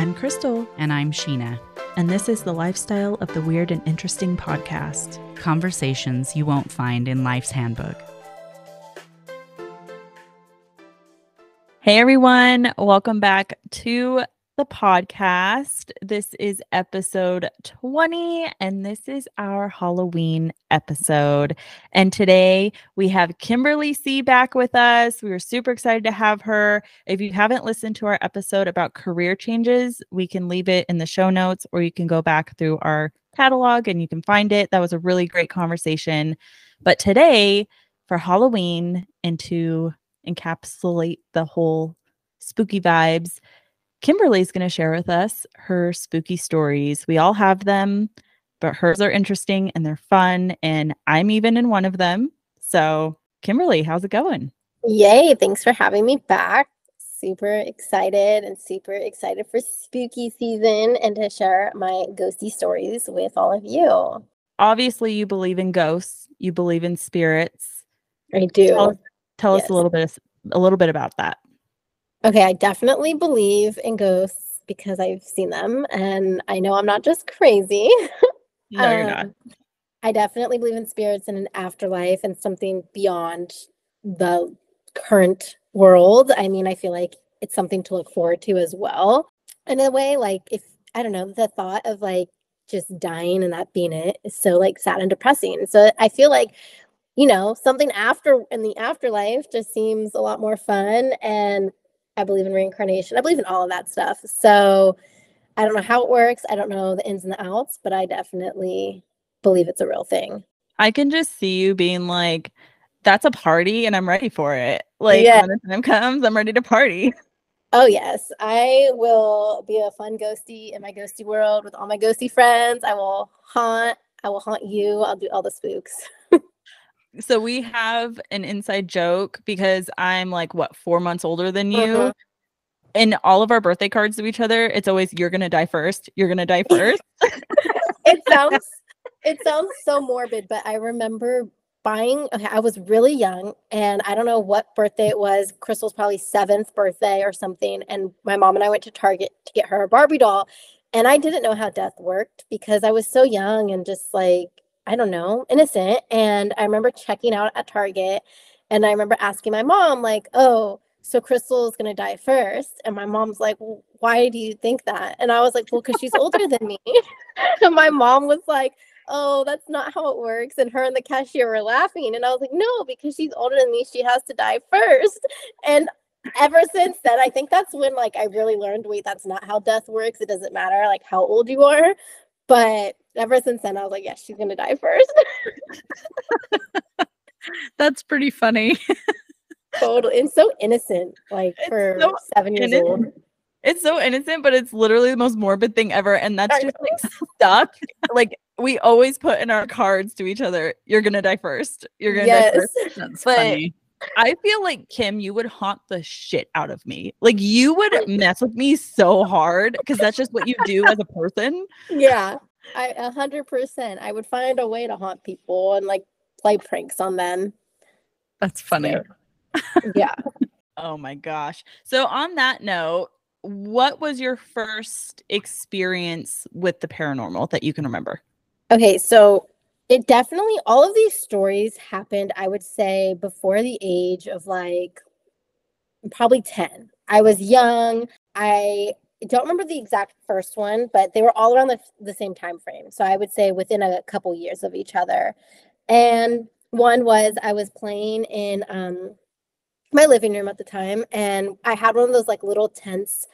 I'm Crystal, And I'm Sheena. and this is the lifestyle of the weird and interesting podcast. Conversations you won't find in Life's Handbook. Hey everyone, welcome back to the podcast. This is episode 20, and this is our Halloween episode. And today we have Kimberly C back with us. We were super excited to have her. If you haven't listened to our episode about career changes, we can leave it in the show notes or you can go back through our catalog and you can find it. That was a really great conversation. But today, for Halloween and to encapsulate the whole spooky vibes, Kimberly's going to share with us her spooky stories. We all have them, but hers are interesting and they're fun. And I'm even in one of them. So, Kimberly, how's it going? Yay, thanks for having me back. Super excited and super excited for spooky season and to share my ghosty stories with all of you. Obviously, you believe in ghosts, you believe in spirits. I do. Tell, tell us a little bit a little bit about that. Okay, I definitely believe in ghosts because I've seen them and I know I'm not just crazy. No, you're not. Um, I definitely believe in spirits and an afterlife and something beyond the current world. I mean, I feel like it's something to look forward to as well. In a way, like if I don't know, the thought of like just dying and that being it is so like sad and depressing. So I feel like, you know, something after in the afterlife just seems a lot more fun. And I believe in reincarnation. I believe in all of that stuff. So I don't know how it works. I don't know the ins and the outs, but I definitely believe it's a real thing. I can just see you being like, that's a party and I'm ready for it. Like Yeah. when the time comes, I'm ready to party. Oh yes, I will be a fun ghosty in my ghosty world with all my ghosty friends. I will haunt. I will haunt you. I'll do all the spooks. So we have an inside joke because I'm like what four months older than you. Mhm. In all of our birthday cards to each other, it's always you're gonna die first. You're gonna die first. It sounds it sounds so morbid, but I remember buying okay, I was really young and I don't know what birthday it was. Crystal's probably seventh birthday or something. And my mom and I went to Target to get her a Barbie doll. And I didn't know how death worked because I was so young and just like, I don't know, innocent. And I remember checking out at Target and I remember asking my mom, like, oh, so Crystal's gonna die first. And my mom's like, "Well, why do you think that? And I was like, well, because she's older than me. and my mom was like, oh, that's not how it works. And her and the cashier were laughing. And I was like, no, because she's older than me, she has to die first. And ever since then, I think that's when like I really learned, wait, that's not how death works. It doesn't matter like how old you are. But ever since then, I was like, yes, she's gonna die first. That's pretty funny. totally. And so innocent, like It's for so seven years innocent. old. It's so innocent, but it's literally the most morbid thing ever. And that's I just like stuck. like we always put in our cards to each other, you're gonna die first. You're gonna die Yes. first. That's But- funny. I feel like Kim, you would haunt the shit out of me. Like you would mess with me so hard because that's just what you do as a person. yeah. I a hundred percent. I would find a way to haunt people and like play pranks on them. That's funny. Yeah. Oh my gosh. So on that note, what was your first experience with the paranormal that you can remember? Okay, so it definitely all of these stories happened, I would say, before the age of like probably 10. I was young. I don't remember the exact first one, but they were all around the, the same time frame. So I would say within a couple years of each other. And one was I was playing in um my living room at the time and I had one of those like little tents,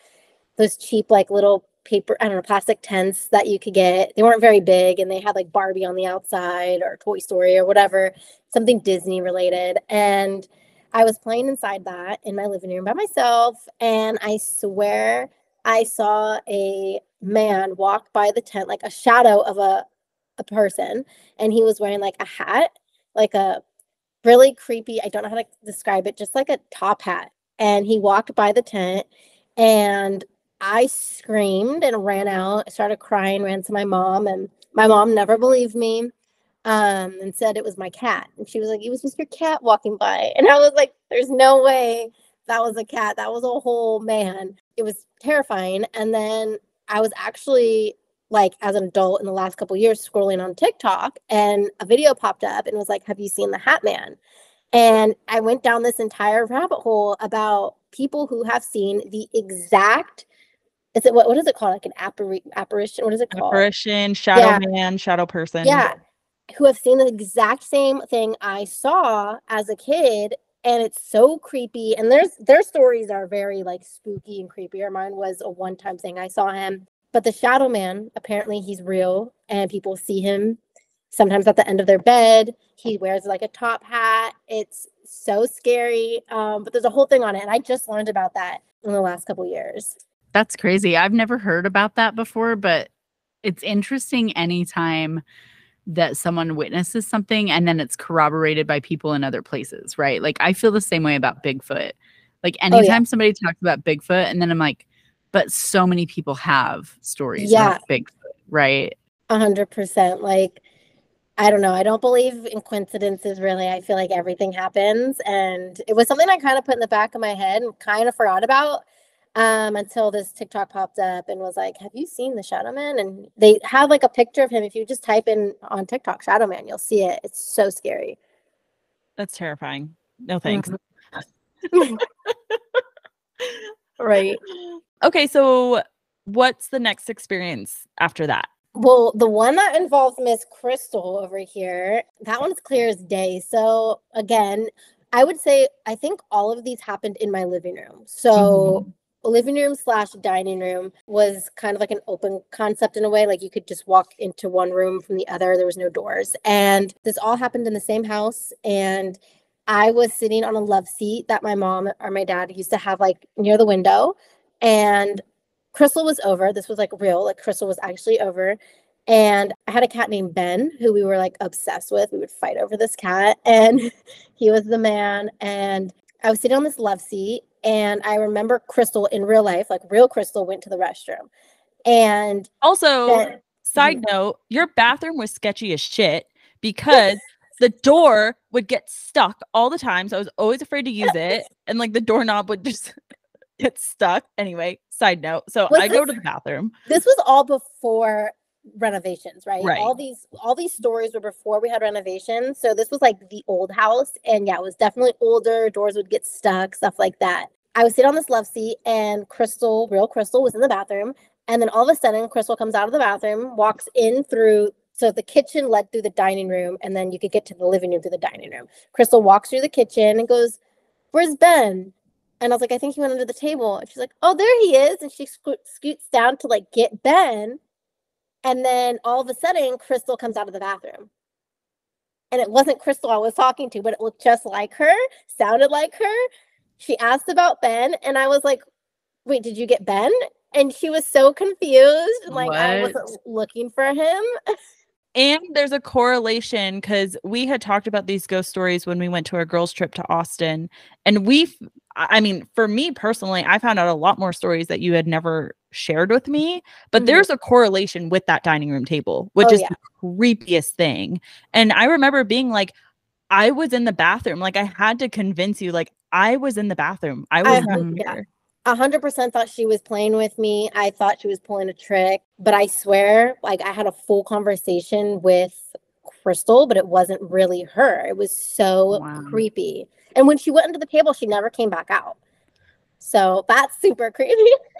those cheap like little paper, I don't know, plastic tents that you could get. They weren't very big and they had like Barbie on the outside or Toy Story or whatever, something Disney related. And I was playing inside that in my living room by myself. And I swear I saw a man walk by the tent, like a shadow of a, a person. And he was wearing like a hat, like a really creepy, I don't know how to describe it, just like a top hat. And he walked by the tent and I screamed and ran out. I started crying, ran to my mom, and my mom never believed me um, and said it was my cat. And she was like, It was just your cat walking by. And I was like, There's no way that was a cat. That was a whole man. It was terrifying. And then I was actually like as an adult in the last couple years scrolling on TikTok and a video popped up and was like, Have you seen the Hat Man? And I went down this entire rabbit hole about people who have seen the exact is it what, what is it called? Like an appari- apparition? What is it called? Apparition, shadow Yeah. man, shadow person. Yeah. Who have seen the exact same thing I saw as a kid. And it's so creepy. And there's their stories are very like spooky and creepy. Or mine was a one-time thing. I saw him. But the shadow man, apparently he's real and people see him sometimes at the end of their bed. He wears like a top hat. It's so scary. Um, but there's a whole thing on it. And I just learned about that in the last couple years. That's crazy. I've never heard about that before, but it's interesting anytime that someone witnesses something and then it's corroborated by people in other places, right? Like I feel the same way about Bigfoot. Like Oh, yeah. anytime somebody talks about Bigfoot and then I'm like, but so many people have stories Yeah. about Bigfoot, right? A hundred percent. Like, I don't know. I don't believe in coincidences really. I feel like everything happens. And it was something I kind of put in the back of my head and kind of forgot about um, until this TikTok popped up and was like, Have you seen the Shadow Man? And they have like a picture of him. If you just type in on TikTok Shadow Man, you'll see it. It's so scary. That's terrifying. No thanks. Right. Okay, so what's the next experience after that? Well, the one that involves Miss Crystal over here, that one's clear as day. So again, I would say I think all of these happened in my living room. So living room slash dining room was kind of like an open concept in a way. Like you could just walk into one room from the other. There was no doors. And this all happened in the same house. And I was sitting on a love seat that my mom or my dad used to have like near the window. And Crystal was over. This was like real. Like Crystal was actually over. And I had a cat named Ben who we were like obsessed with. We would fight over this cat, and he was the man. And I was sitting on this love seat, and I remember Crystal in real life, like real Crystal, went to the restroom. And Also, Ben, side mhm. note, your bathroom was sketchy as shit because the door would get stuck all the time. So I was always afraid to use it. And like the doorknob would just get stuck. Anyway, side note. So Was I go to the bathroom. this was all before renovations, right? Right. All these all these stories were before we had renovations. So this was like the old house. And yeah, it was definitely older. Doors would get stuck, stuff like that. I was sitting on this love seat and Crystal, real Crystal, was in the bathroom. And then all of a sudden, Crystal comes out of the bathroom, walks in through so the kitchen led through the dining room, and then you could get to the living room through the dining room. Crystal walks through the kitchen and goes, Where's Ben? And I was like, I think he went under the table. And she's like, Oh, there he is. And she sco- scoots down to like get Ben. And then all of a sudden, Crystal comes out of the bathroom. And it wasn't Crystal I was talking to, but it looked just like her, sounded like her. She asked about Ben, and I was like, Wait, did you get Ben? And she was so confused. Like, I wasn't looking for him. And there's a correlation because we had talked about these ghost stories when we went to our girls' trip to Austin. And we, I mean, for me personally, I found out a lot more stories that you had never shared with me. But Mhm. there's a correlation with that dining room table, which Oh, is yeah. the creepiest thing. And I remember being like, I was in the bathroom. Like I had to convince you, like I was in the bathroom. I was heard- yeah. a hundred percent thought she was playing with me. I thought she was pulling a trick, but I swear, like I had a full conversation with Crystal, but it wasn't really her. It was so Wow. creepy. And when she went under the table, she never came back out. So that's super creepy.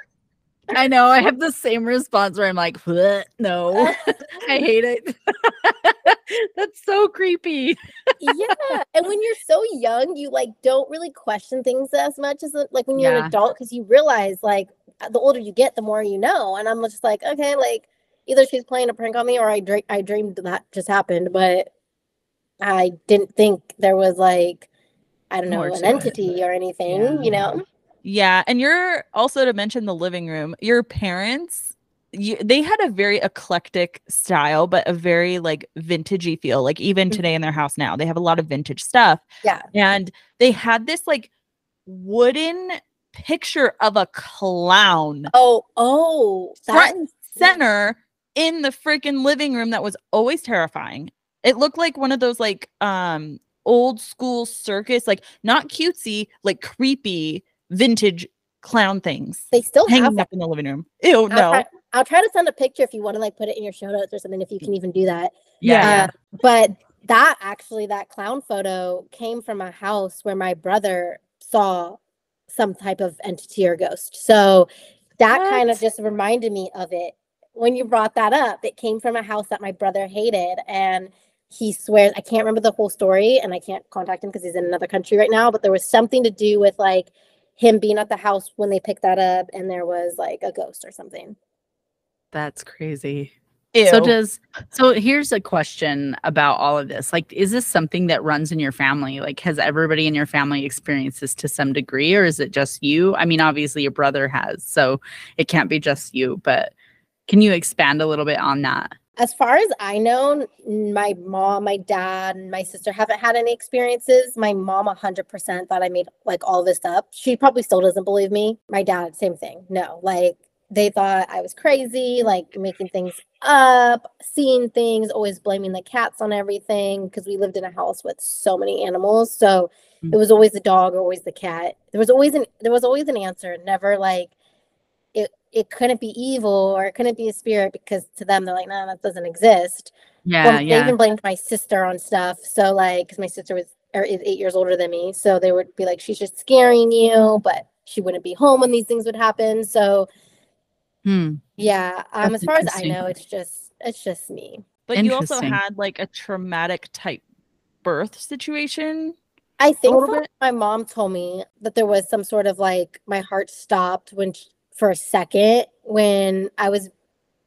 I know. I have the same response where I'm like, "Bleh, no, I hate it. That's so creepy. yeah. And when you're so young, you like don't really question things as much as uh, like when you're Yeah. an adult because you realize like uh, the older you get, the more you know. And I'm just like, okay, like either she's playing a prank on me or I dre- I dreamed that just happened, but I didn't think there was like I don't know More an to it. entity or anything, you know. Yeah, and you're also to mention the living room. Your parents, you, they had a very eclectic style, but a very like vintagey feel. Like even Mhm. today in their house now, they have a lot of vintage stuff. Yeah. and they had this like wooden picture of a clown Oh, oh, front and center in the freaking living room that was always terrifying. It looked like one of those like um old school circus, like not cutesy, like creepy vintage clown things They still have hanging them. up in the living room. Ew, I'll, no. try, I'll try to send a picture if you want to like put it in your show notes or something. If you can even do that. Yeah. Uh, but that actually, that clown photo came from a house where my brother saw some type of entity or ghost. So that kind of just reminded me of it. When you brought that up, it came from a house that my brother hated. And he swears, I can't remember the whole story and I can't contact him because he's in another country right now, but there was something to do with like him being at the house when they picked that up and there was like a ghost or something. That's crazy. Ew. So does so here's a question about all of this. Like is this something that runs in your family? Like has everybody in your family experienced this to some degree or is it just you? I mean obviously your brother has. So it can't be just you, but can you expand a little bit on that? As far as I know, my mom, my dad, and my sister haven't had any experiences. My mom, 100% thought I made like all this up. She probably still doesn't believe me. My dad, same thing. No, like they thought I was crazy, like making things up, seeing things, always blaming the cats on everything because we lived in a house with so many animals. So Mm. it was always the dog or always the cat. There was always an there was always an answer, never like it it couldn't be evil or it couldn't be a spirit because to them they're like, no, that doesn't exist. Yeah, Well, They even blamed my sister on stuff. So like, because my sister was or is eight years older than me, so they would be like, she's just scaring you, but she wouldn't be home when these things would happen. So Hmm. yeah, um, That's as far as I know, it's just it's just me. but you also had like a traumatic type birth situation. I think from what my mom told me that there was some sort of like my heart stopped when sh- for a second when I was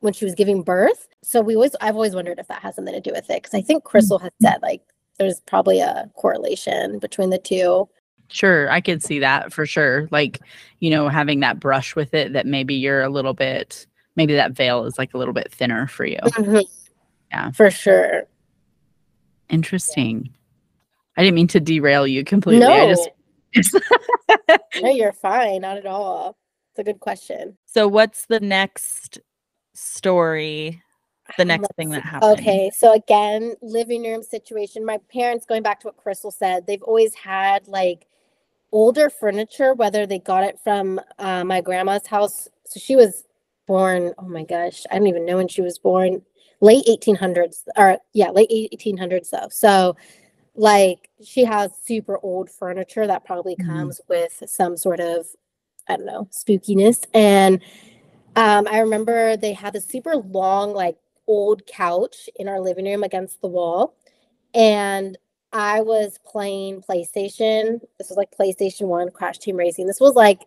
when she was giving birth. So we always I've always wondered if that has something to do with it because I think Crystal has said like there's probably a correlation between the two. Sure, I could see that for sure. Like, you know, having that brush with it that maybe you're a little bit maybe that veil is like a little bit thinner for you. Mhm. Yeah. for sure. Interesting. I didn't mean to derail you completely. No, I just no, you're fine, not at all. A good question. So what's the next story? The next Let's thing that happened. Okay, so again, living room situation. My parents, going back to what Crystal said, they've always had like older furniture, whether they got it from uh, my grandma's house. So she was born, oh my gosh, I don't even know when she was born, late 1800s, or yeah, late 1800s though. So like she has super old furniture that probably Mhm. comes with some sort of, I don't know, spookiness. And um, I remember they had a super long, like old couch in our living room against the wall. And I was playing PlayStation. This was like PlayStation 1 Crash Team Racing. This was like,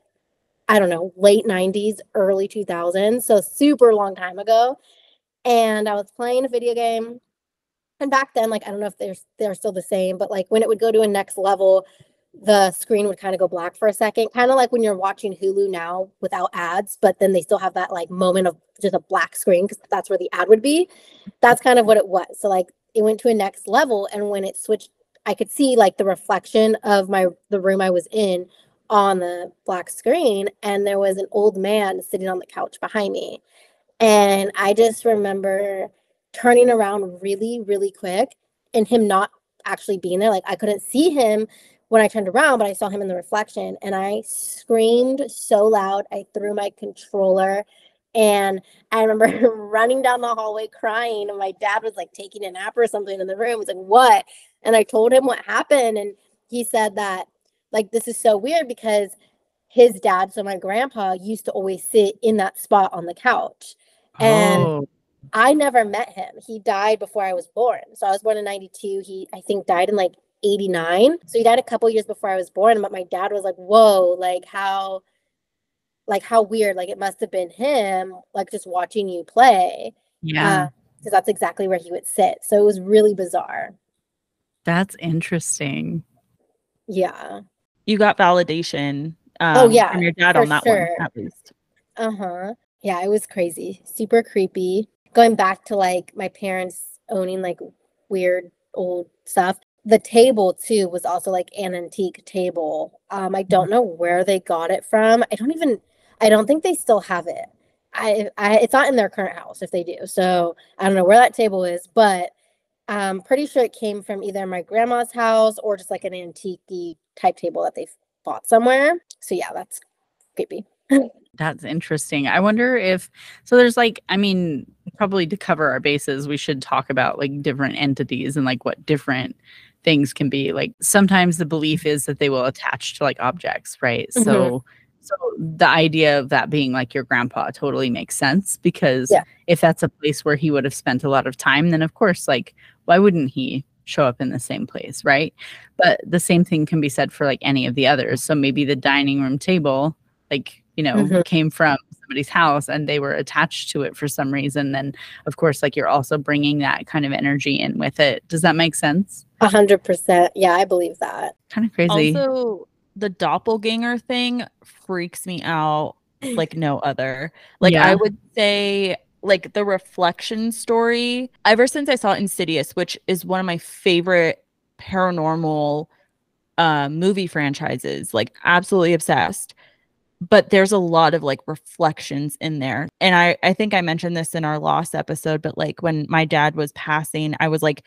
I don't know, late 90s, early 2000s. So super long time ago. And I was playing a video game. And back then, like, I don't know if they're they're still the same, but like when it would go to a next level, the screen would kind of go black for a second, kind of like when you're watching Hulu now without ads, but then they still have that like moment of just a black screen because that's where the ad would be. That's kind of what it was. So like it went to a next level, and when it switched, I could see like the reflection of my the room I was in on the black screen, and there was an old man sitting on the couch behind me, and I just remember turning around really, really quick, and him not actually being there. Like I couldn't see him when I turned around, but I saw him in the reflection and I screamed so loud. I threw my controller and I remember running down the hallway crying. And my dad was like taking a nap or something in the room. He's like, What? And I told him what happened. And he said that, like, this is so weird because his dad, so my grandpa, used to always sit in that spot on the couch. And oh, I never met him. He died before I was born. So I was born in 92. He, I think, died in like 89. So he died a couple years before I was born. But my dad was like, whoa, like how, like how weird. Like it must have been him, like just watching you play. yeah. Because that's exactly where he would sit. So it was really bizarre. That's interesting. Yeah. You got validation. Um, Oh, yeah, from your dad on that sure. one, at least. Uh huh. Yeah, it was crazy. Super creepy. Going back to like my parents owning like weird old stuff. The table too was also like an antique table. Um, I don't know where they got it from. I don't even. I don't think they still have it. I, I it's not in their current house if they do. So I don't know where that table is, but I'm pretty sure it came from either my grandma's house or just like an antique type table that they bought somewhere. So yeah, that's creepy. That's interesting. I wonder if so there's like I mean probably to cover our bases we should talk about like different entities and like what different things can be. Like sometimes the belief is that they will attach to like objects, right? Mhm. So so the idea of that being like your grandpa totally makes sense because Yeah. if that's a place where he would have spent a lot of time then of course like why wouldn't he show up in the same place, right? But the same thing can be said for like any of the others. So maybe the dining room table like you know Mhm. came from somebody's house and they were attached to it for some reason then of course like you're also bringing that kind of energy in with it does that make sense A hundred percent. Yeah, I believe that. kind of crazy Also, the doppelganger thing freaks me out like no other. Like Yeah. I would say like the reflection story ever since I saw Insidious, which is one of my favorite paranormal uh, movie franchises, like absolutely obsessed. But there's a lot of like reflections in there. And I I think I mentioned this in our lost episode, but like when my dad was passing, I was like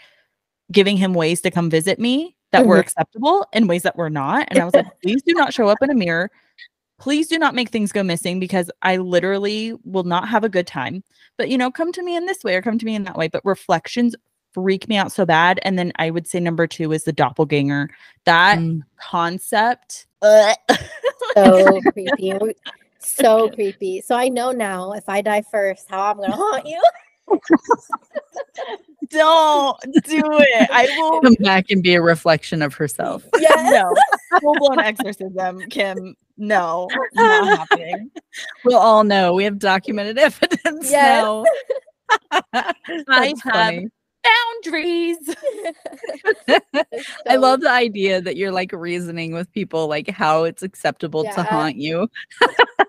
giving him ways to come visit me that were Mhm. acceptable and ways that were not. And I was like, please do not show up in a mirror. Please do not make things go missing because I literally will not have a good time. But you know, come to me in this way or come to me in that way. But reflections freak me out so bad. And then I would say number two is the doppelganger. That Mm. concept. So creepy. So creepy. So I know now if I die first, how I'm gonna haunt you. Don't do it. I will come back and be a reflection of herself Yes. no full blown exorcism, Kim. No, not happening. we'll all know we have documented evidence Yes. now I have boundaries. I love the idea that you're like reasoning with people like how it's acceptable to haunt you.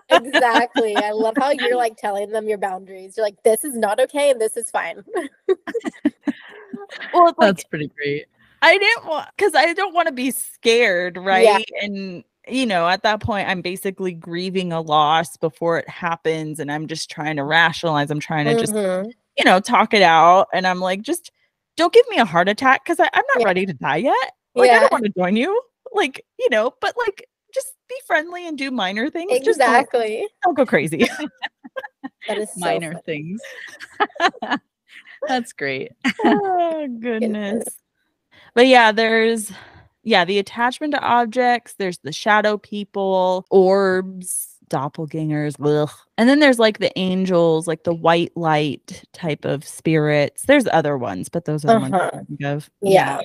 Exactly. I love how you're like telling them your boundaries. You're like, this is not okay and this is fine. Well, like That's pretty great. I didn't want because I don't want to be scared, right? And you know, at that point, I'm basically grieving a loss before it happens, and I'm just trying to rationalize. I'm trying to just Mhm. you know talk it out, and I'm like, just don't give me a heart attack because I'm not Yeah. ready to die yet. Like I don't want to join you, like you know, but like just be friendly and do minor things. Just don't, Exactly. don't go crazy. That is so Minor funny. things. That's great. oh goodness. But yeah, there's yeah, the attachment to objects, there's the shadow people, orbs, doppelgangers, ugh. and then there's like the angels, like the white light type of spirits. There's other ones, but those are the ones I Uh-huh. can think of. Yeah.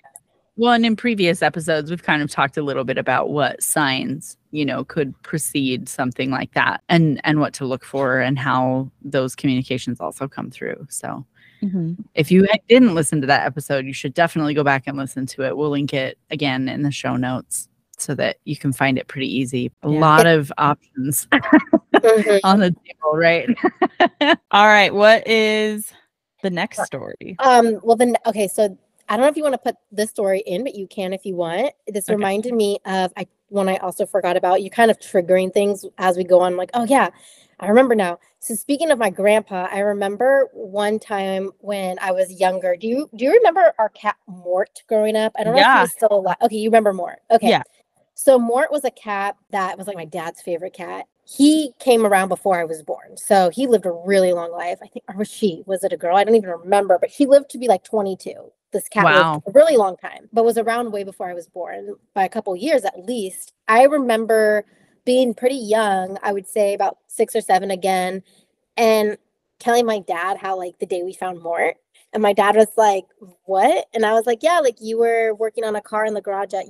Well, and in previous episodes, we've kind of talked a little bit about what signs, you know, could precede something like that and and what to look for and how those communications also come through. So Mhm. if you didn't listen to that episode, you should definitely go back and listen to it. We'll link it again in the show notes so that you can find it pretty easy. A Yeah. lot of options Mhm. on the table, right? All right, what is the next story? Um, well then okay, so I don't know if you want to put this story in, but you can if you want. This Okay. reminded me of I one I also forgot about. You kind of triggering things as we go on, like, oh yeah, I remember now. So speaking of my grandpa, I remember one time when I was younger. Do you do you remember our cat Mort growing up? I don't know if he was still alive. Okay, you remember Mort. Okay. Yeah. So Mort was a cat that was like my dad's favorite cat. He came around before I was born. So he lived a really long life. I think or was she? Was it a girl? I don't even remember, but she lived to be like 22. This cat Wow. a really long time, but was around way before I was born by a couple years at least. I remember being pretty young, I would say about 6 or 7 again, and telling my dad how like the day we found Mort and my dad was like, "What?" And I was like, "Yeah, like you were working on a car in the garage at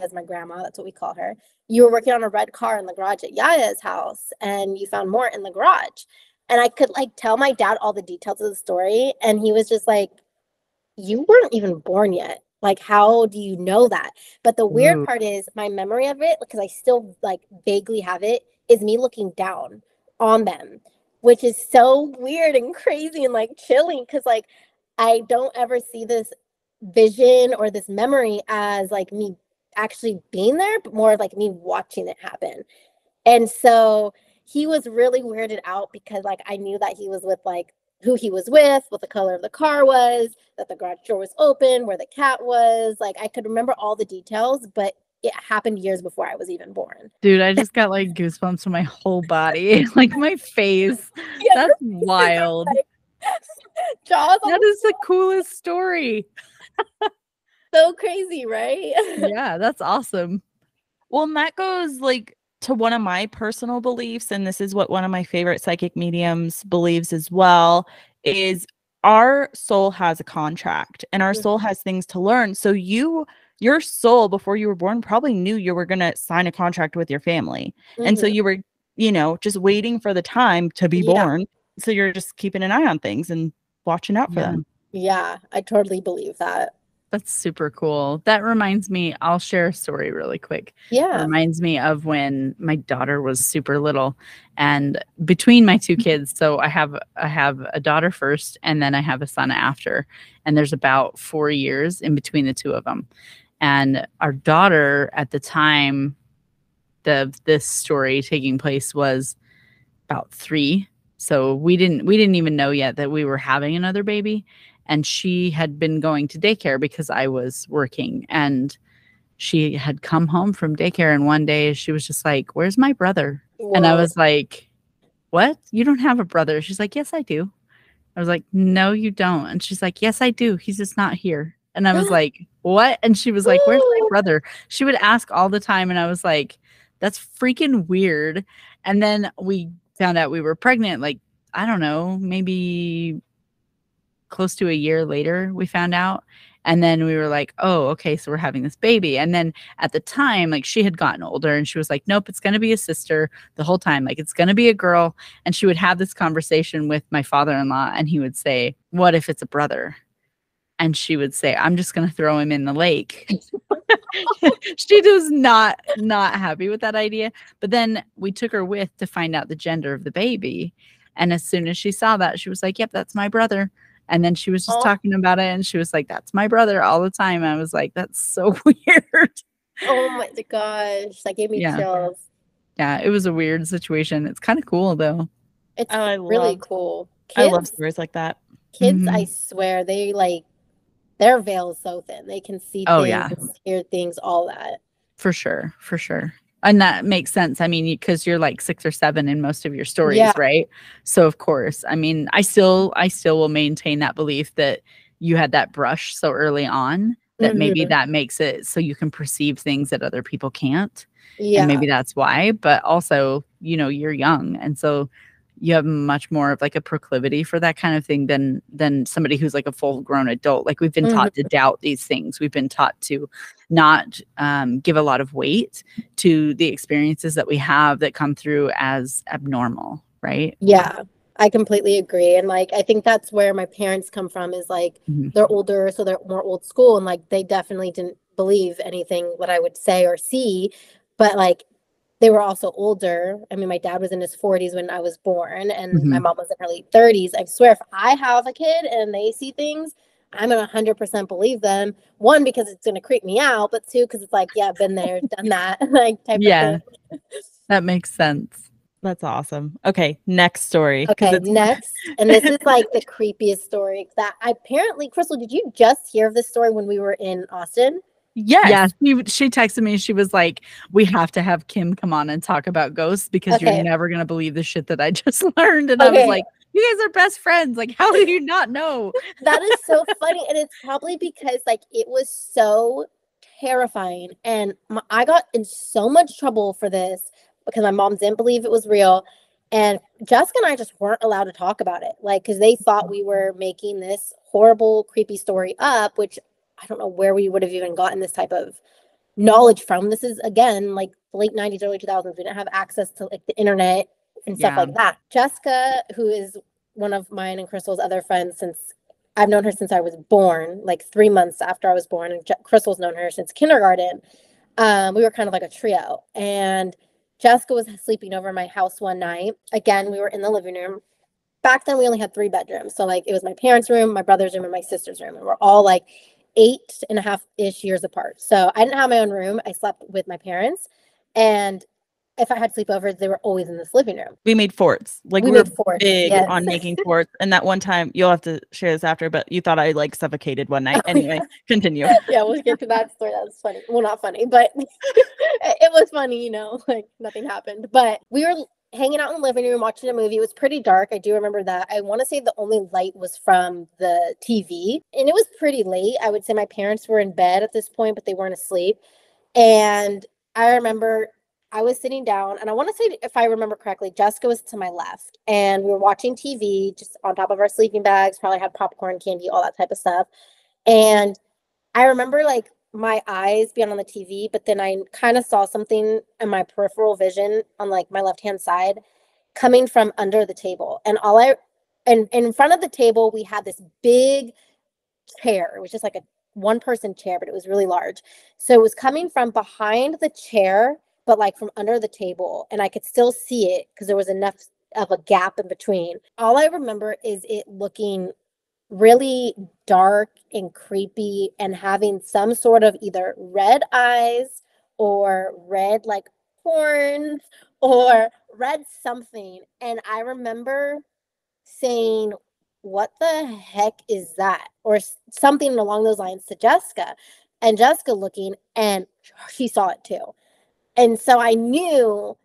as my grandma, that's what we call her. You were working on a red car in the garage at Yaya's house and you found Mort in the garage." And I could like tell my dad all the details of the story and he was just like, "You weren't even born yet. Like how do you know that?" But the weird Ooh. part is my memory of it because I still like vaguely have it is me looking down on them, which is so weird and crazy and like chilling because like I don't ever see this vision or this memory as like me actually being there, but more of like me watching it happen. And so he was really weirded out because like I knew that he was with like who he was with, what the color of the car was, that the garage door was open, where the cat was. Like I could remember all the details, but it happened years before I was even born. Dude, I just got like goosebumps on my whole body, like my face. Yeah, That's wild. Jaws That is the coolest story. so crazy, right? Yeah, that's awesome. Well, and that goes like to one of my personal beliefs, and this is what one of my favorite psychic mediums believes as well, is our soul has a contract and our soul has things to learn. So you your soul before you were born probably knew you were going to sign a contract with your family. And so Mhm. you were, you know, just waiting for the time to be Yeah. born. So you're just keeping an eye on things and watching out for Yeah. them. yeah, I totally believe that. That's super cool. That reminds me, I'll share a story really quick. Yeah. It reminds me of when my daughter was super little and between my two mm-hmm. kids so i have i have a daughter first and then i have a son after and there's about 4 years in between the two of them and our daughter at the time the this story taking place was about 3 so we didn't we didn't even know yet that we were having another baby and she had been going to daycare because I was working and she had come home from daycare and one day she was just like where's my brother? And i was like what? You don't have a brother? She's like yes i do. I was like no you don't. And she's like yes i do. He's just not here. And i was like what? And she was like where's my brother? She would ask all the time and i was like that's freaking weird. And then we found out we were pregnant like i don't know maybe close to a year later we found out and then we were like oh okay so we're having this baby. And then at the time like she had gotten older and she was like nope it's going to be a sister the whole time like it's going to be a girl. And she would have this conversation with my father-in-law and he would say what if it's a brother? And she would say i'm just going to throw him in the lake. She was not not happy with that idea but then we took her with to find out the gender of the baby and as soon as she saw that she was like yep that's my brother and then she was just Oh. talking about it and she was like that's my brother all the time i was like that's so weird Oh my gosh, that gave me Yeah. chills. yeah it was a weird situation it's kind of cool though It's Oh, really love- cool. I love stories like that. kids, I Mhm. swear, they like their veil is so thin. They can see Oh, things, yeah. hear things, all that. for sure for sure and that makes sense i mean because you're like six or seven in most of your stories Yeah. right so of course i mean i still i still will maintain that belief that you had that brush so early on that maybe Mhm. that makes it so you can perceive things that other people can't Yeah. and maybe that's why but also you know you're young and so you have much more of like a proclivity for that kind of thing than than somebody who's like a full grown adult like we've been taught to doubt these things we've been taught to not um, give a lot of weight to the experiences that we have that come through as abnormal right Yeah, I completely agree. And like, I think that's where my parents come from is like, Mhm. they're older, so they're more old school. And like, they definitely didn't believe anything what I would say or see. But like, they were also older. I mean, my dad was in his 40s when I was born, and my mm-hmm. mom was in her late 30s. I swear, if I have a kid and they see things, I'm gonna 100% believe them. One, because it's gonna creep me out, but two, because it's like, yeah, I've been there, done that, like type Yeah. of thing. that makes sense That's awesome. Okay, next story. Okay, it's- next, and this is like the creepiest story that I, apparently, Crystal, did you just hear of this story when we were in Austin? Yes. yeah. She, she texted me she was like we have to have kim come on and talk about ghosts because Okay. you're never going to believe the shit that i just learned. And i was like you guys are best friends. Like how do you not know? That is so funny, and it's probably because like it was so terrifying, and my, I got in so much trouble for this because my mom didn't believe it was real, and Jessica and I just weren't allowed to talk about it, like because they thought we were making this horrible, creepy story up, which I don't know where we would have even gotten this type of knowledge from. This is again like late 90s, early 2000s. We didn't have access to like the internet and stuff Yeah. like that. Jessica, who is one of mine and Crystal's other friends since I've known her since I was born, like three months after I was born, and Je- Crystal's known her since kindergarten. Um, we were kind of like a trio. And Jessica was sleeping over my house one night. Again, we were in the living room. Back then, we only had three bedrooms. So, like, it was my parents' room, my brother's room, and my sister's room. And we're all like eight and a half ish years apart. So, I didn't have my own room. I slept with my parents. And if I had sleepovers, they were always in this living room. We made forts. Like We we, were forts, big yes. on making forts. And that one time, you'll have to share this after, but you thought I like suffocated one night. Oh, Anyway, continue. yeah, we'll get to that story. That was funny. Well, not funny, but it was funny, you know, like nothing happened. But we were hanging out in the living room watching a movie. It was pretty dark. I do remember that. I want to say the only light was from the TV, and it was pretty late. I would say my parents were in bed at this point, but they weren't asleep. And I remember I was sitting down, and I want to say, if I remember correctly, Jessica was to my left, and we were watching TV just on top of our sleeping bags, probably had popcorn, candy, all that type of stuff. And I remember like my eyes being on the TV, but then I kind of saw something in my peripheral vision on like my left hand side coming from under the table. And all I, and, and in front of the table, we had this big chair. It was just like a one person chair, but it was really large. So it was coming from behind the chair, but like from under the table. And I could still see it because there was enough of a gap in between. All I remember is it looking really dark and creepy and having some sort of either red eyes or red like horns or red something. And I remember saying, What the heck is that? Or something along those lines to Jessica. And Jessica looking, and she saw it too. And so I knew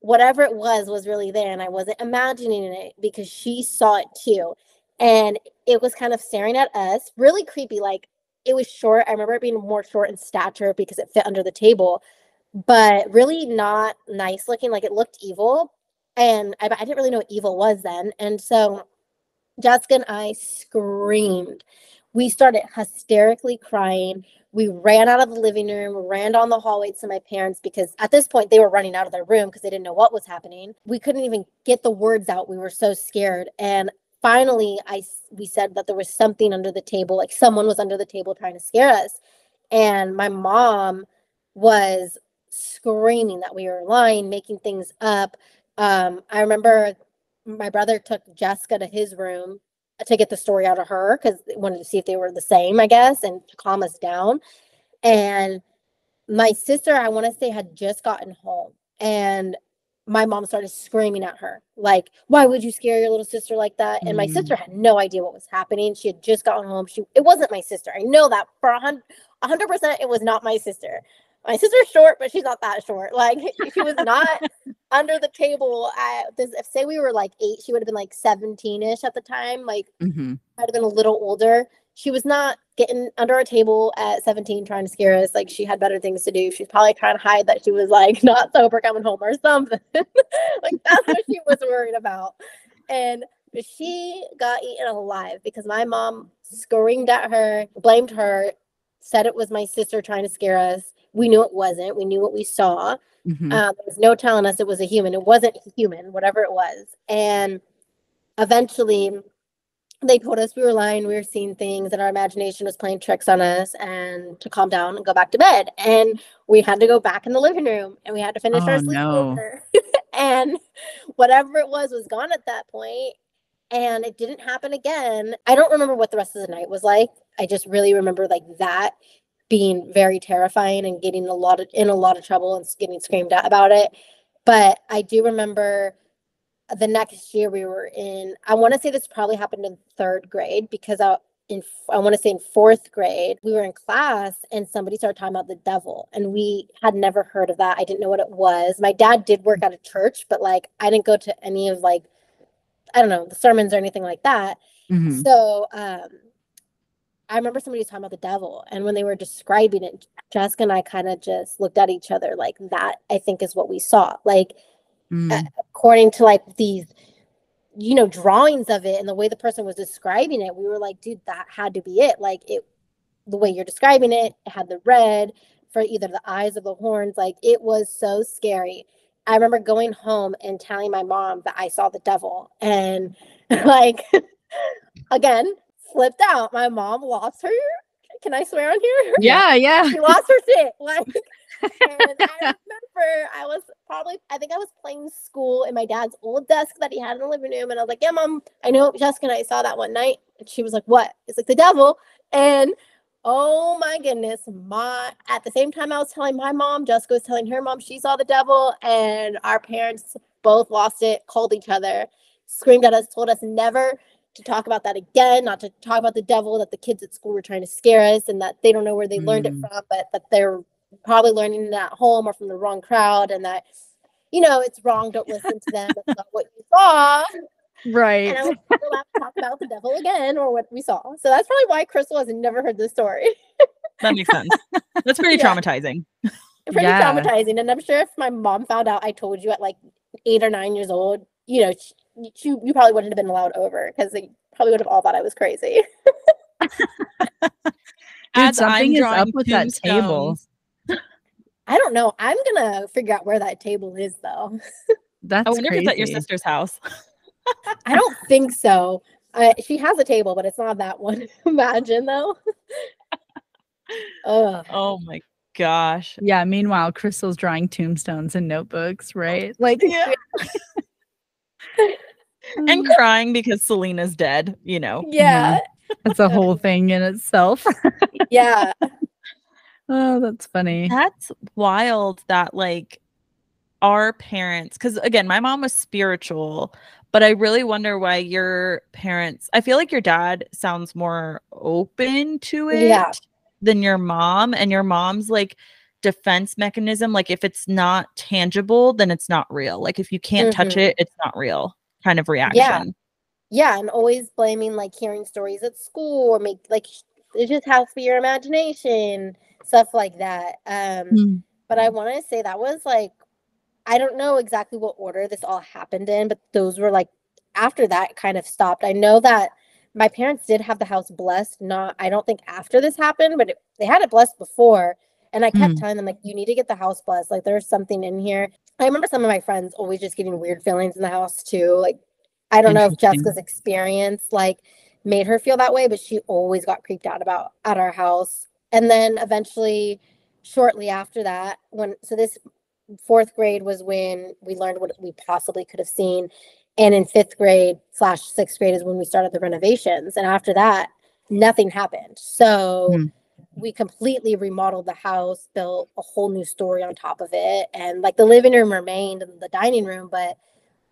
whatever it was was really there, and I wasn't imagining it because she saw it too. And it was kind of staring at us, really creepy. Like it was short. I remember it being more short in stature because it fit under the table, but really not nice looking. Like it looked evil. And I, I didn't really know what evil was then. And so Jessica and I screamed. We started hysterically crying. We ran out of the living room, ran down the hallway to my parents because at this point they were running out of their room because they didn't know what was happening. We couldn't even get the words out. We were so scared. And finally I we said that there was something under the table, like someone was under the table trying to scare us. And my mom was screaming that we were lying, making things up. Um, I remember my brother took Jessica to his room to get the story out of her because they wanted to see if they were the same, I guess, and to calm us down. And my sister, I want to say, had just gotten home, and my mom started screaming at her, like, "Why would you scare your little sister like that?" And my Mm. sister had no idea what was happening. She had just gotten home. She it wasn't my sister. I know that for a hundred percent, it was not my sister. My sister's short, but she's not that short. Like she was not under the table at this. If say we were like eight, she would have been like seventeen ish at the time. Like Mhm. might have been a little older. She was not getting under a table at 17 trying to scare us. Like she had better things to do. She's probably trying to hide that she was like not sober coming home or something. like that's what she was worried about. And she got eaten alive because my mom screamed at her, blamed her, said it was my sister trying to scare us. We knew it wasn't. We knew what we saw. Mhm. Um, there was no telling us it was a human. It wasn't human, whatever it was. And eventually, they told us we were lying, we were seeing things, and our imagination was playing tricks on us, and to calm down and go back to bed. And we had to go back in the living room, and we had to finish our Oh, no. sleepover. and whatever it was was gone at that point, and it didn't happen again. I don't remember what the rest of the night was like. I just really remember like that being very terrifying and getting a lot of in a lot of trouble and getting screamed at about it. But I do remember the next year we were in. I want to say this probably happened in third grade because I in I want to say in fourth grade we were in class and somebody started talking about the devil and we had never heard of that. I didn't know what it was. My dad did work at a church, but like I didn't go to any of like I don't know the sermons or anything like that. Mhm. So um I remember somebody was talking about the devil, and when they were describing it, Jessica and I kind of just looked at each other like that. I think is what we saw. Like Mm. according to like these, you know, drawings of it and the way the person was describing it, we were like, dude, that had to be it. Like it, the way you're describing it, it had the red for either the eyes or the horns. Like it was so scary. I remember going home and telling my mom that I saw the devil, and like again flipped out. My mom lost her. Can I swear on here? Yeah, yeah. she lost her shit. Like, and I remember I was probably, I think I was playing school in my dad's old desk that he had in the living room. And I was like, yeah, mom, I know Jessica and I saw that one night. And she was like, what? It's like the devil. And Oh my goodness. My at the same time I was telling my mom, Jessica was telling her mom she saw the devil, and our parents both lost it, called each other, screamed at us, told us never to talk about that again, not to talk about the devil, that the kids at school were trying to scare us and that they don't know where they mm. learned it mm. from, but that they're probably learning it at home or from the wrong crowd and that, you know, it's wrong, don't listen to them, that's not what you saw. Right. And I was allowed to talk about the devil again or what we saw. So that's probably why Crystal has never heard this story. that makes sense. That's pretty yeah. traumatizing. Pretty yeah. traumatizing. And I'm sure if my mom found out I told you at like eight or nine years old, you know, she, she you probably wouldn't have been allowed over because they probably would have all thought I was crazy. Dude, something is up with that table. I don't know. I'm gonna figure out where that table is though. That's I wonder crazy. if it's at your sister's house. I don't think so. Uh, she has a table, but it's not that one. Imagine though. oh my gosh. Yeah. Meanwhile, Crystal's drawing tombstones and notebooks, right? Like, yeah. And mm. crying because Selena's dead, you know. Yeah. Mm-hmm. That's a whole thing in itself. yeah. Oh, that's funny. That's wild that like our parents cuz again, my mom was spiritual, but I really wonder why your parents I feel like your dad sounds more open to it yeah. than your mom and your mom's like defense mechanism like if it's not tangible then it's not real. Like if you can't mm-hmm. touch it, it's not real kind of reaction. Yeah. Yeah, and always blaming like hearing stories at school or make like it just has to be your imagination, stuff like that. Um mm. but I want to say that was like I don't know exactly what order this all happened in, but those were like after that kind of stopped. I know that my parents did have the house blessed, not I don't think after this happened, but it, they had it blessed before. And I kept mm. telling them like you need to get the house blessed. Like there's something in here. I remember some of my friends always just getting weird feelings in the house too. Like I don't know if Jessica's experience like made her feel that way, but she always got creeped out about at our house. And then eventually shortly after that, when so this fourth grade was when we learned what we possibly could have seen. And in fifth grade slash sixth grade is when we started the renovations. And after that, nothing happened. So mm. We completely remodeled the house, built a whole new story on top of it. And like the living room remained and the dining room, but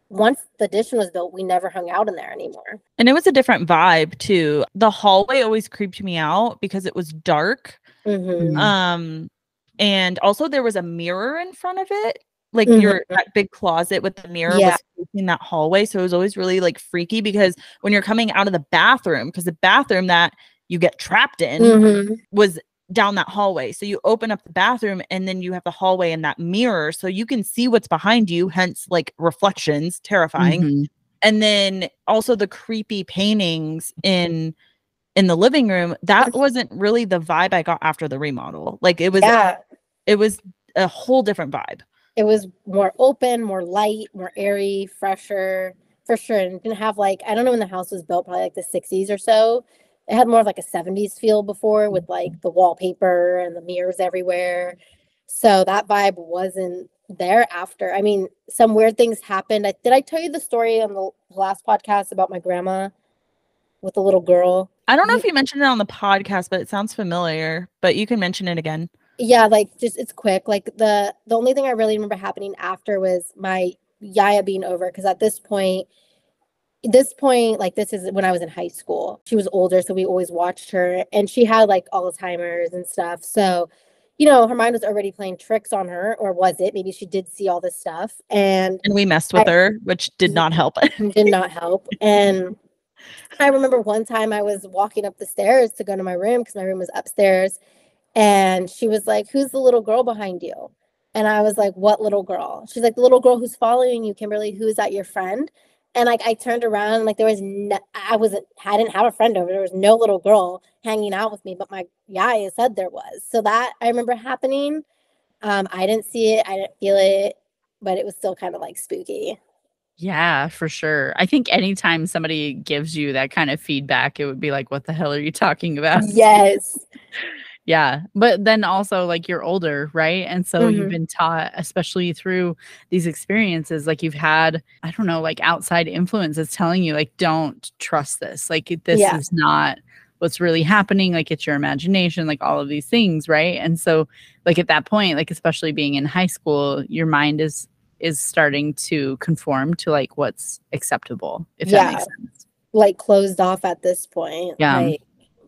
once the addition was built, we never hung out in there anymore. And it was a different vibe too. The hallway always creeped me out because it was dark. Mm-hmm. Um, and also there was a mirror in front of it like mm-hmm. your that big closet with the mirror yeah. was in that hallway so it was always really like freaky because when you're coming out of the bathroom because the bathroom that you get trapped in mm-hmm. was down that hallway so you open up the bathroom and then you have the hallway and that mirror so you can see what's behind you hence like reflections terrifying mm-hmm. and then also the creepy paintings in in the living room that wasn't really the vibe i got after the remodel like it was yeah it was a whole different vibe. It was more open, more light, more airy, fresher, for sure. And didn't have like I don't know when the house was built, probably like the 60s or so. It had more of like a 70s feel before with mm-hmm. like the wallpaper and the mirrors everywhere. So that vibe wasn't there after. I mean, some weird things happened. I, did I tell you the story on the last podcast about my grandma with the little girl? I don't know if you mentioned it on the podcast, but it sounds familiar. But you can mention it again yeah like just it's quick like the the only thing i really remember happening after was my yaya being over because at this point this point like this is when i was in high school she was older so we always watched her and she had like alzheimer's and stuff so you know her mind was already playing tricks on her or was it maybe she did see all this stuff and and we messed with I, her which did not help did not help and i remember one time i was walking up the stairs to go to my room because my room was upstairs and she was like, Who's the little girl behind you? And I was like, What little girl? She's like, The little girl who's following you, Kimberly, who is that your friend? And like I turned around, like there was no, I wasn't I didn't have a friend over. There was no little girl hanging out with me, but my yaya said there was. So that I remember happening. Um, I didn't see it, I didn't feel it, but it was still kind of like spooky. Yeah, for sure. I think anytime somebody gives you that kind of feedback, it would be like, what the hell are you talking about? Yes. Yeah. But then also like you're older, right? And so mm-hmm. you've been taught, especially through these experiences, like you've had, I don't know, like outside influences telling you, like, don't trust this. Like this yeah. is not what's really happening like it's your imagination like all of these things right and so like at that point like especially being in high school your mind is is starting to conform to like what's acceptable if Yeah. that makes sense like closed off at this point. Yeah. like,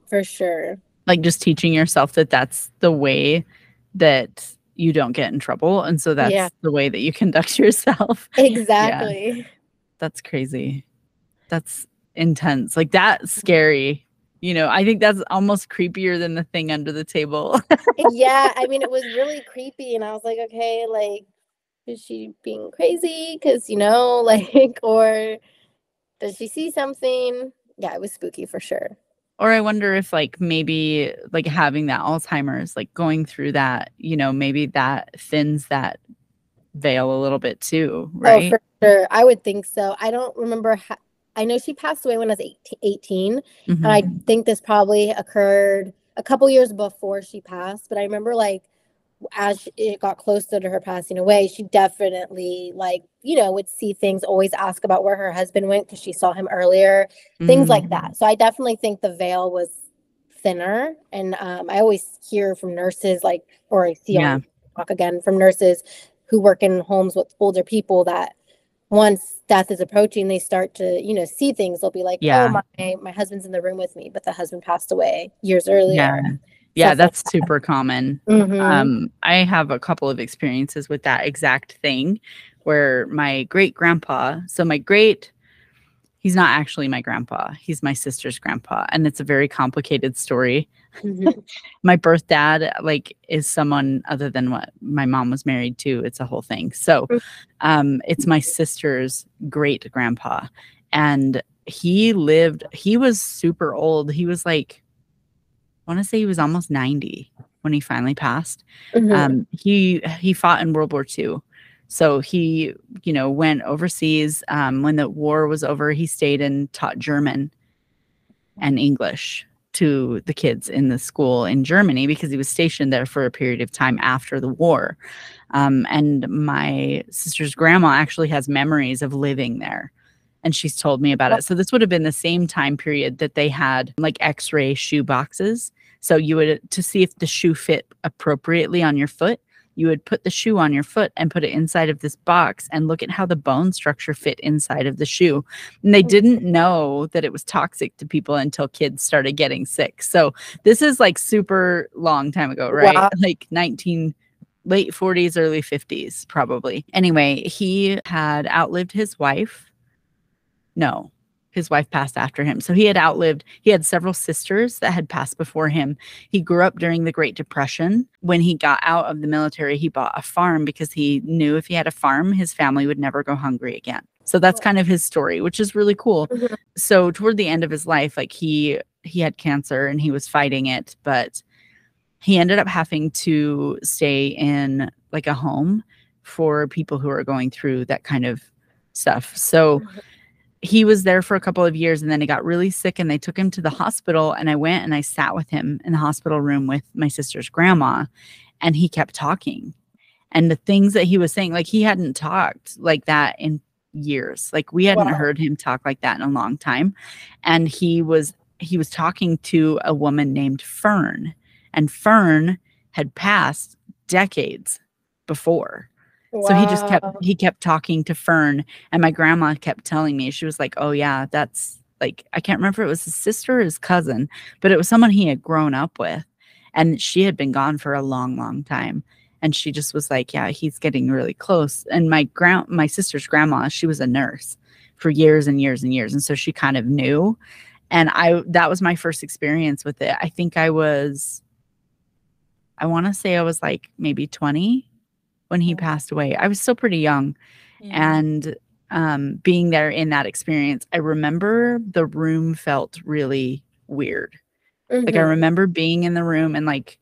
for sure. Like just teaching yourself that that's the way that you don't get in trouble and so that's Yeah. the way that you conduct yourself Exactly. that's crazy that's intense like that's scary you know i think that's almost creepier than the thing under the table yeah, I mean, it was really creepy, and I was like, okay, like, is she being crazy? Because you know, like, or does she see something? Yeah, it was spooky for sure. Or i wonder if like maybe like having that alzheimer's like going through that you know maybe that thins that veil a little bit too right Oh, for sure. I would think so. I don't remember. How, I know she passed away when I was 18. 18 Mhm. And I think this probably occurred a couple years before she passed. But I remember like as it got closer to her passing away, she definitely like, you know, would see things, always ask about where her husband went because she saw him earlier, things like that. So I definitely think the veil was thinner. And um, I always hear from nurses like, or I see Yeah. on talk again from nurses who work in homes with older people that once death is approaching, they start to, you know, see things. They'll be like, Yeah. "Oh, my my husband's in the room with me, but the husband passed away years earlier." yeah yeah like that's super common Mhm. um i have a couple of experiences with that exact thing where my great grandpa so my great he's not actually my grandpa he's my sister's grandpa and it's a very complicated story Mhm. my birth dad like is someone other than what my mom was married to it's a whole thing so Mm. um it's my sister's great grandpa and he lived he was super old he was like want to say he was almost 90 when he finally passed Mhm. um, he he fought in World War II. So he, you know, went overseas. Um, when the war was over, he stayed and taught German and English to the kids in the school in Germany because he was stationed there for a period of time after the war. Um, and my sister's grandma actually has memories of living there. And she's told me about it. So this would have been the same time period that they had like X-ray shoe boxes. So you would to see if the shoe fit appropriately on your foot, you would put the shoe on your foot and put it inside of this box and look at how the bone structure fit inside of the shoe. And they mm-hmm. didn't know that it was toxic to people until kids started getting sick. So this is like super long time ago, right? Wow. Like 19 late 40s, early 50s probably. Anyway, he had outlived his wife. No, his wife passed after him. So he had outlived, he had several sisters that had passed before him. He grew up during the Great Depression. When he got out of the military, he bought a farm because he knew if he had a farm, his family would never go hungry again. So that's kind of his story, which is really cool. Mhm. So toward the end of his life, like he he had cancer and he was fighting it, but he ended up having to stay in like a home for people who are going through that kind of stuff. So Mhm. He was there for a couple of years and then he got really sick and they took him to the hospital and I went and I sat with him in the hospital room with my sister's grandma and he kept talking. And the things that he was saying like he hadn't talked like that in years. Like we hadn't Wow. heard him talk like that in a long time. And he was he was talking to a woman named Fern and Fern had passed decades before. So he just kept he kept talking to Fern and my grandma kept telling me she was like, "Oh yeah, that's like I can't remember if it was his sister or his cousin, but it was someone he had grown up with and she had been gone for a long long time." And she just was like, "Yeah, he's getting really close." And my grand my sister's grandma, she was a nurse for years and years and years and so she kind of knew and I that was my first experience with it. I think I was I want to say I was like maybe 20 when he Oh. passed away. I was still pretty young Yeah. and um being there in that experience, I remember the room felt really weird. Like I Mhm. remember being in the room and like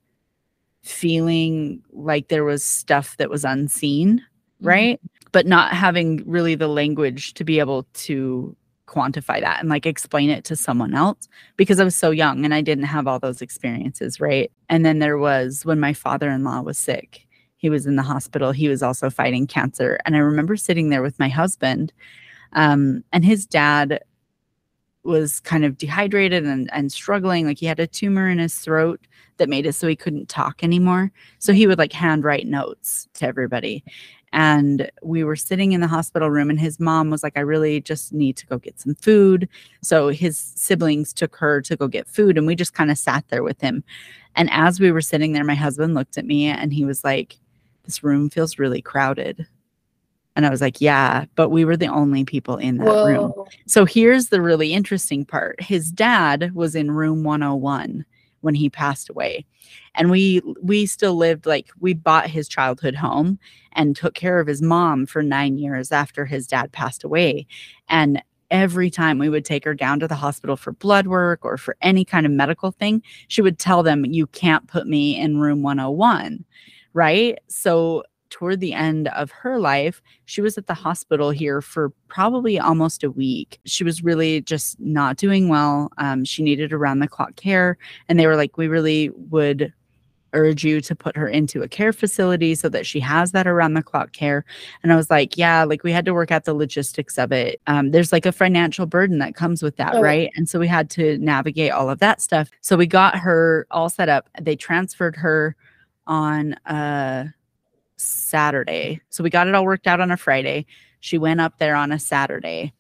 feeling like there was stuff that was unseen, Mhm. right? But not having really the language to be able to quantify that and like explain it to someone else because I was so young and I didn't have all those experiences, right? And then there was when my father-in-law was sick. He was in the hospital. He was also fighting cancer. And I remember sitting there with my husband. Um, and his dad was kind of dehydrated and, and struggling. Like he had a tumor in his throat that made it so he couldn't talk anymore. So he would like handwrite notes to everybody. And we were sitting in the hospital room, and his mom was like, I really just need to go get some food. So his siblings took her to go get food, and we just kind of sat there with him. And as we were sitting there, my husband looked at me and he was like, This room feels really crowded. And I was like, Yeah, but we were the only people in that Whoa. room. So here's the really interesting part. His dad was in room 101 when he passed away. And we we still lived like we bought his childhood home and took care of his mom for 9 years after his dad passed away. And every time we would take her down to the hospital for blood work or for any kind of medical thing, she would tell them you can't put me in room 101, right? So toward the end of her life, she was at the hospital here for probably almost a week. She was really just not doing well. Um, she needed around the clock care. And they were like, we really would urge you to put her into a care facility so that she has that around the clock care. And I was like, yeah, like we had to work out the logistics of it. Um, there's like a financial burden that comes with that, Oh. right? And so we had to navigate all of that stuff. So we got her all set up. They transferred her on a Saturday. So we got it all worked out on a Friday. She went up there on a Saturday.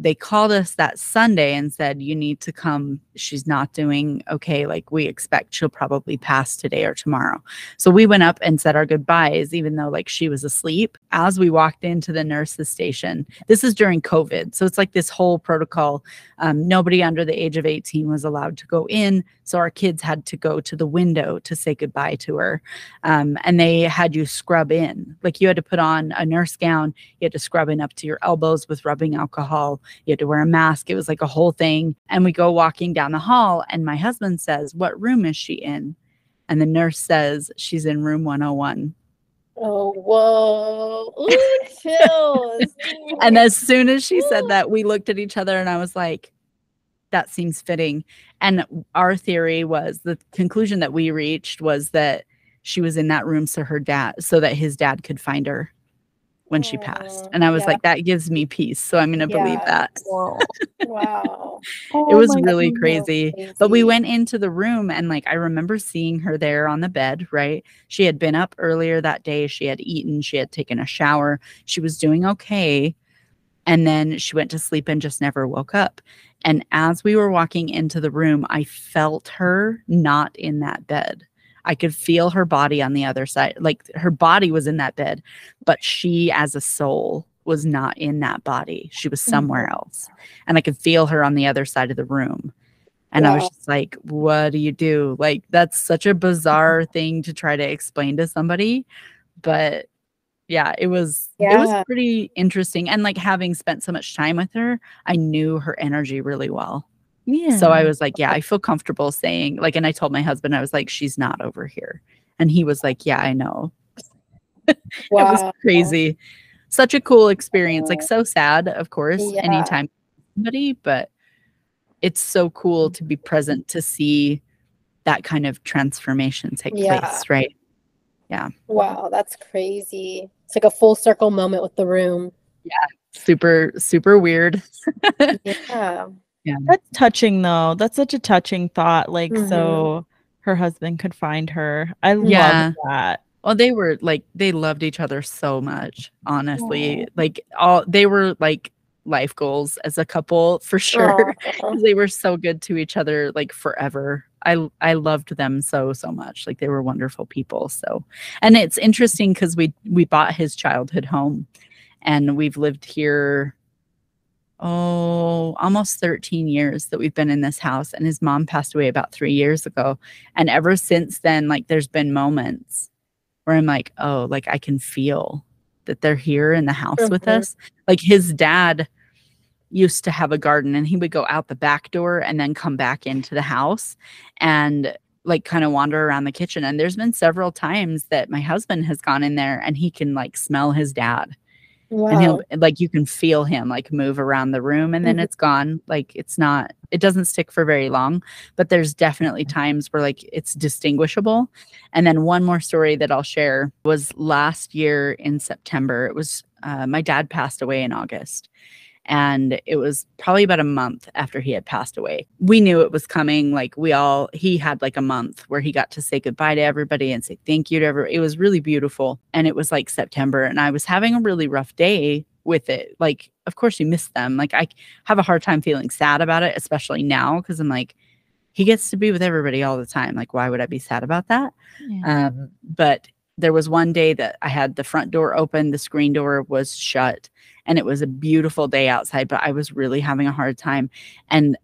They called us that Sunday and said, You need to come. She's not doing okay. Like we expect she'll probably pass today or tomorrow. So we went up and said our goodbyes, even though like she was asleep. As we walked into the nurse's station, this is during COVID. So it's like this whole protocol. Um, nobody under the age of 18 was allowed to go in. So our kids had to go to the window to say goodbye to her um, and they had you scrub in. Like you had to put on a nurse gown, you had to scrub in up to your elbows with rubbing alcohol, you had to wear a mask. It was like a whole thing. And we go walking down the hall, and my husband says, What room is she in? And the nurse says, She's in room 101. Oh, whoa. Ooh, chills. And as soon as she said that, we looked at each other and I was like, that seems fitting. And our theory was the conclusion that we reached was that she was in that room so her dad, so that his dad could find her when she passed. And I was yeah. like, that gives me peace. So I'm going to believe that. wow. Wow! It was really goodness. crazy. But we went into the room and like I remember seeing her there on the bed, right? She had been up earlier that day. She had eaten, she had taken a shower. She was doing okay. And then she went to sleep and just never woke up. And as we were walking into the room, I felt her not in that bed. I could feel her body on the other side. Like her body was in that bed, but she as a soul was not in that body. She was mm-hmm. somewhere else. And I could feel her on the other side of the room. And I was just like, what do you do? Like, that's such a bizarre mm-hmm. thing to try to explain to somebody. But yeah, it was yeah. it was pretty interesting. And like having spent so much time with her, I knew her energy really well. Yeah. So I was like, yeah, I feel comfortable saying, like, and I told my husband, I was like, she's not over here. And he was like, yeah, I know. It was crazy. Such a cool experience. Like so sad, of course, Yeah. anytime somebody, but it's so cool to be present to see that kind of transformation take Yeah. place, right? Yeah. Wow, that's crazy. It's like a full circle moment with the room. Yeah. Super, super weird. Yeah. That's touching though. That's such a touching thought. Like Mhm. so her husband could find her. I Yeah. love that. Well, they were like they loved each other so much, honestly. Like all they were like life goals as a couple for sure. They were so good to each other like forever. I I loved them so so much. Like they were wonderful people. So, and it's interesting cuz we we bought his childhood home and we've lived here oh, almost 13 years that we've been in this house and his mom passed away about 3 years ago. And ever since then like there's been moments where I'm like, "Oh, like I can feel that they're here in the house with Mhm. us." Like his dad used to have a garden and he would go out the back door and then come back into the house and like kind of wander around the kitchen and there's been several times that my husband has gone in there and he can like smell his dad and he'll like you can feel him like move around the room and then Mhm. it's gone. Like it's not it doesn't stick for very long but there's definitely Mm-hmm. times where like it's distinguishable. And then one more story that i'll share was last year in september. It was uh, my dad passed away in august and it was probably about a month after he had passed away. We knew it was coming. Like we all, he had like a month where he got to say goodbye to everybody and say thank you to everybody. It was really beautiful. And it was like September, and I was having a really rough day with it. Like, of course, you miss them. Like, I have a hard time feeling sad about it, especially now, because I'm like, he gets to be with everybody all the time. Like, why would I be sad about that? Yeah. Um, but there was one day that I had the front door open, the screen door was shut, and it was a beautiful day outside, but I was really having a hard time. And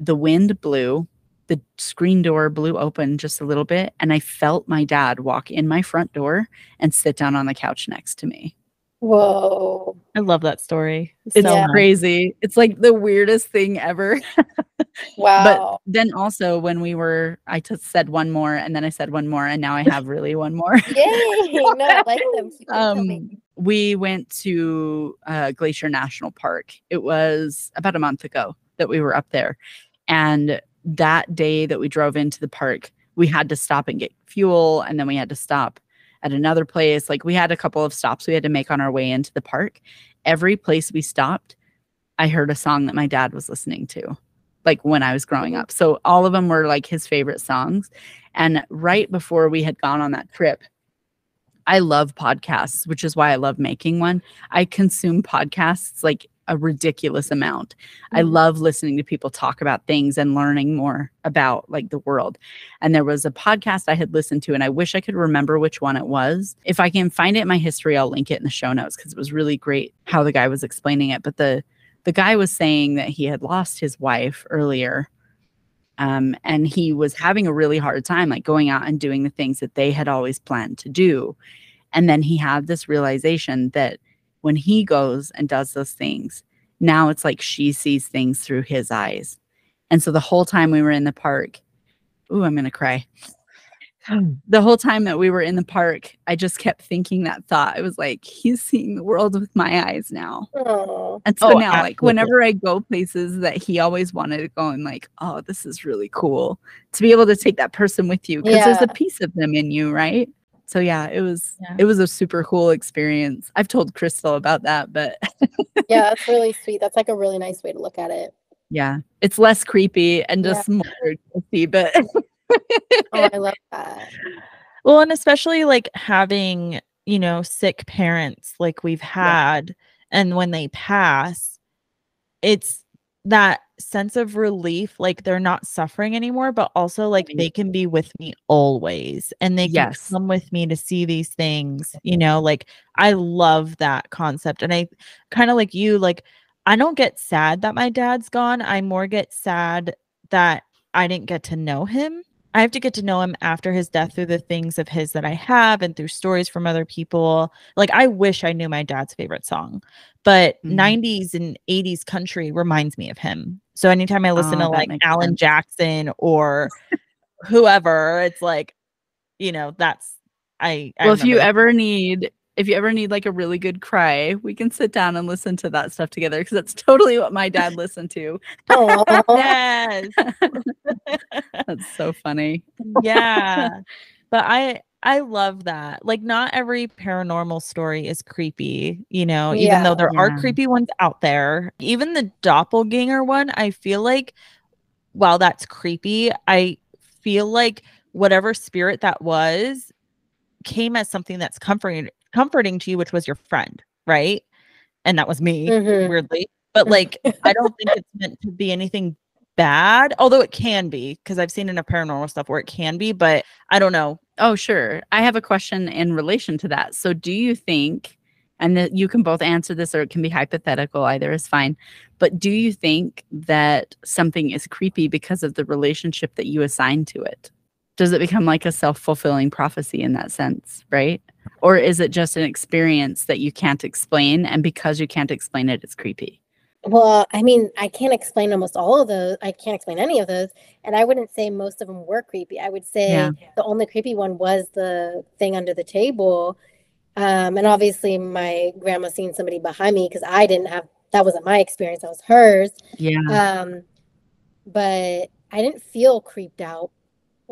the wind blew, the screen door blew open just a little bit, and I felt my dad walk in my front door and sit down on the couch next to me. Whoa. I love that story. It's, so crazy. It's like the weirdest thing ever. wow. But then also when we were, I just said one more and then I said one more and now I have really one more. Yay. No, I like them. Um, we went to uh, Glacier National Park. It was about a month ago that we were up there. And that day that we drove into the park, we had to stop and get fuel and then we had to stop at another place. Like we had a couple of stops we had to make on our way into the park. Every place we stopped, I heard a song that my dad was listening to, like when I was growing up. So all of them were like his favorite songs. And right before we had gone on that trip, I love podcasts, which is why I love making one. I consume podcasts like a ridiculous amount. Mm-hmm. I love listening to people talk about things and learning more about like the world. And there was a podcast I had listened to and I wish I could remember which one it was. If I can find it in my history, I'll link it in the show notes cuz it was really great how the guy was explaining it, but the the guy was saying that he had lost his wife earlier. Um, and he was having a really hard time like going out and doing the things that they had always planned to do. And then he had this realization that when he goes and does those things, now it's like she sees things through his eyes. And so the whole time we were in the park, ooh, I'm going to cry. The whole time that we were in the park, I just kept thinking that thought. I was like, he's seeing the world with my eyes now. Aww. And so oh, now, absolutely. like, whenever I go places that he always wanted to go, I'm like, oh, this is really cool to be able to take that person with you because yeah. there's a piece of them in you, right? So yeah it was yeah. it was a super cool experience i've told crystal about that but yeah that's really sweet that's like a really nice way to look at it yeah it's less creepy and just yeah. more guilty but oh i love that well and especially like having you know sick parents like we've had yeah. and when they pass it's that sense of relief like they're not suffering anymore but also like they can be with me always and they can yes. come with me to see these things you know like i love that concept and i kind of like you like i don't get sad that my dad's gone i more get sad that i didn't get to know him I have to get to know him after his death through the things of his that I have and through stories from other people. Like I wish I knew my dad's favorite song, but mm-hmm. 90s and 80s country reminds me of him. So anytime I listen oh, to like Alan sense. Jackson or whoever, it's like, you know, that's I, I well, if you that. ever need if you ever need like a really good cry, we can sit down and listen to that stuff together because that's totally what my dad listened to. Oh, yes. that's so funny. Yeah. But I I love that. Like not every paranormal story is creepy, you know, yeah, even though there yeah. are creepy ones out there. Even the doppelganger one, I feel like while that's creepy, I feel like whatever spirit that was came as something that's comforting comforting to you, which was your friend, right? And that was me, mm-hmm. weirdly. But like, I don't think it's meant to be anything bad, although it can be, because I've seen enough paranormal stuff where it can be, but I don't know. Oh, sure. I have a question in relation to that. So, do you think, and that you can both answer this or it can be hypothetical, either is fine, but do you think that something is creepy because of the relationship that you assign to it? Does it become like a self fulfilling prophecy in that sense, right? Or is it just an experience that you can't explain? And because you can't explain it, it's creepy? Well, I mean, I can't explain almost all of those. I can't explain any of those. And I wouldn't say most of them were creepy. I would say yeah. the only creepy one was the thing under the table. Um, and obviously, my grandma seeing somebody behind me because I didn't have that wasn't my experience, that was hers. Yeah. Um, but I didn't feel creeped out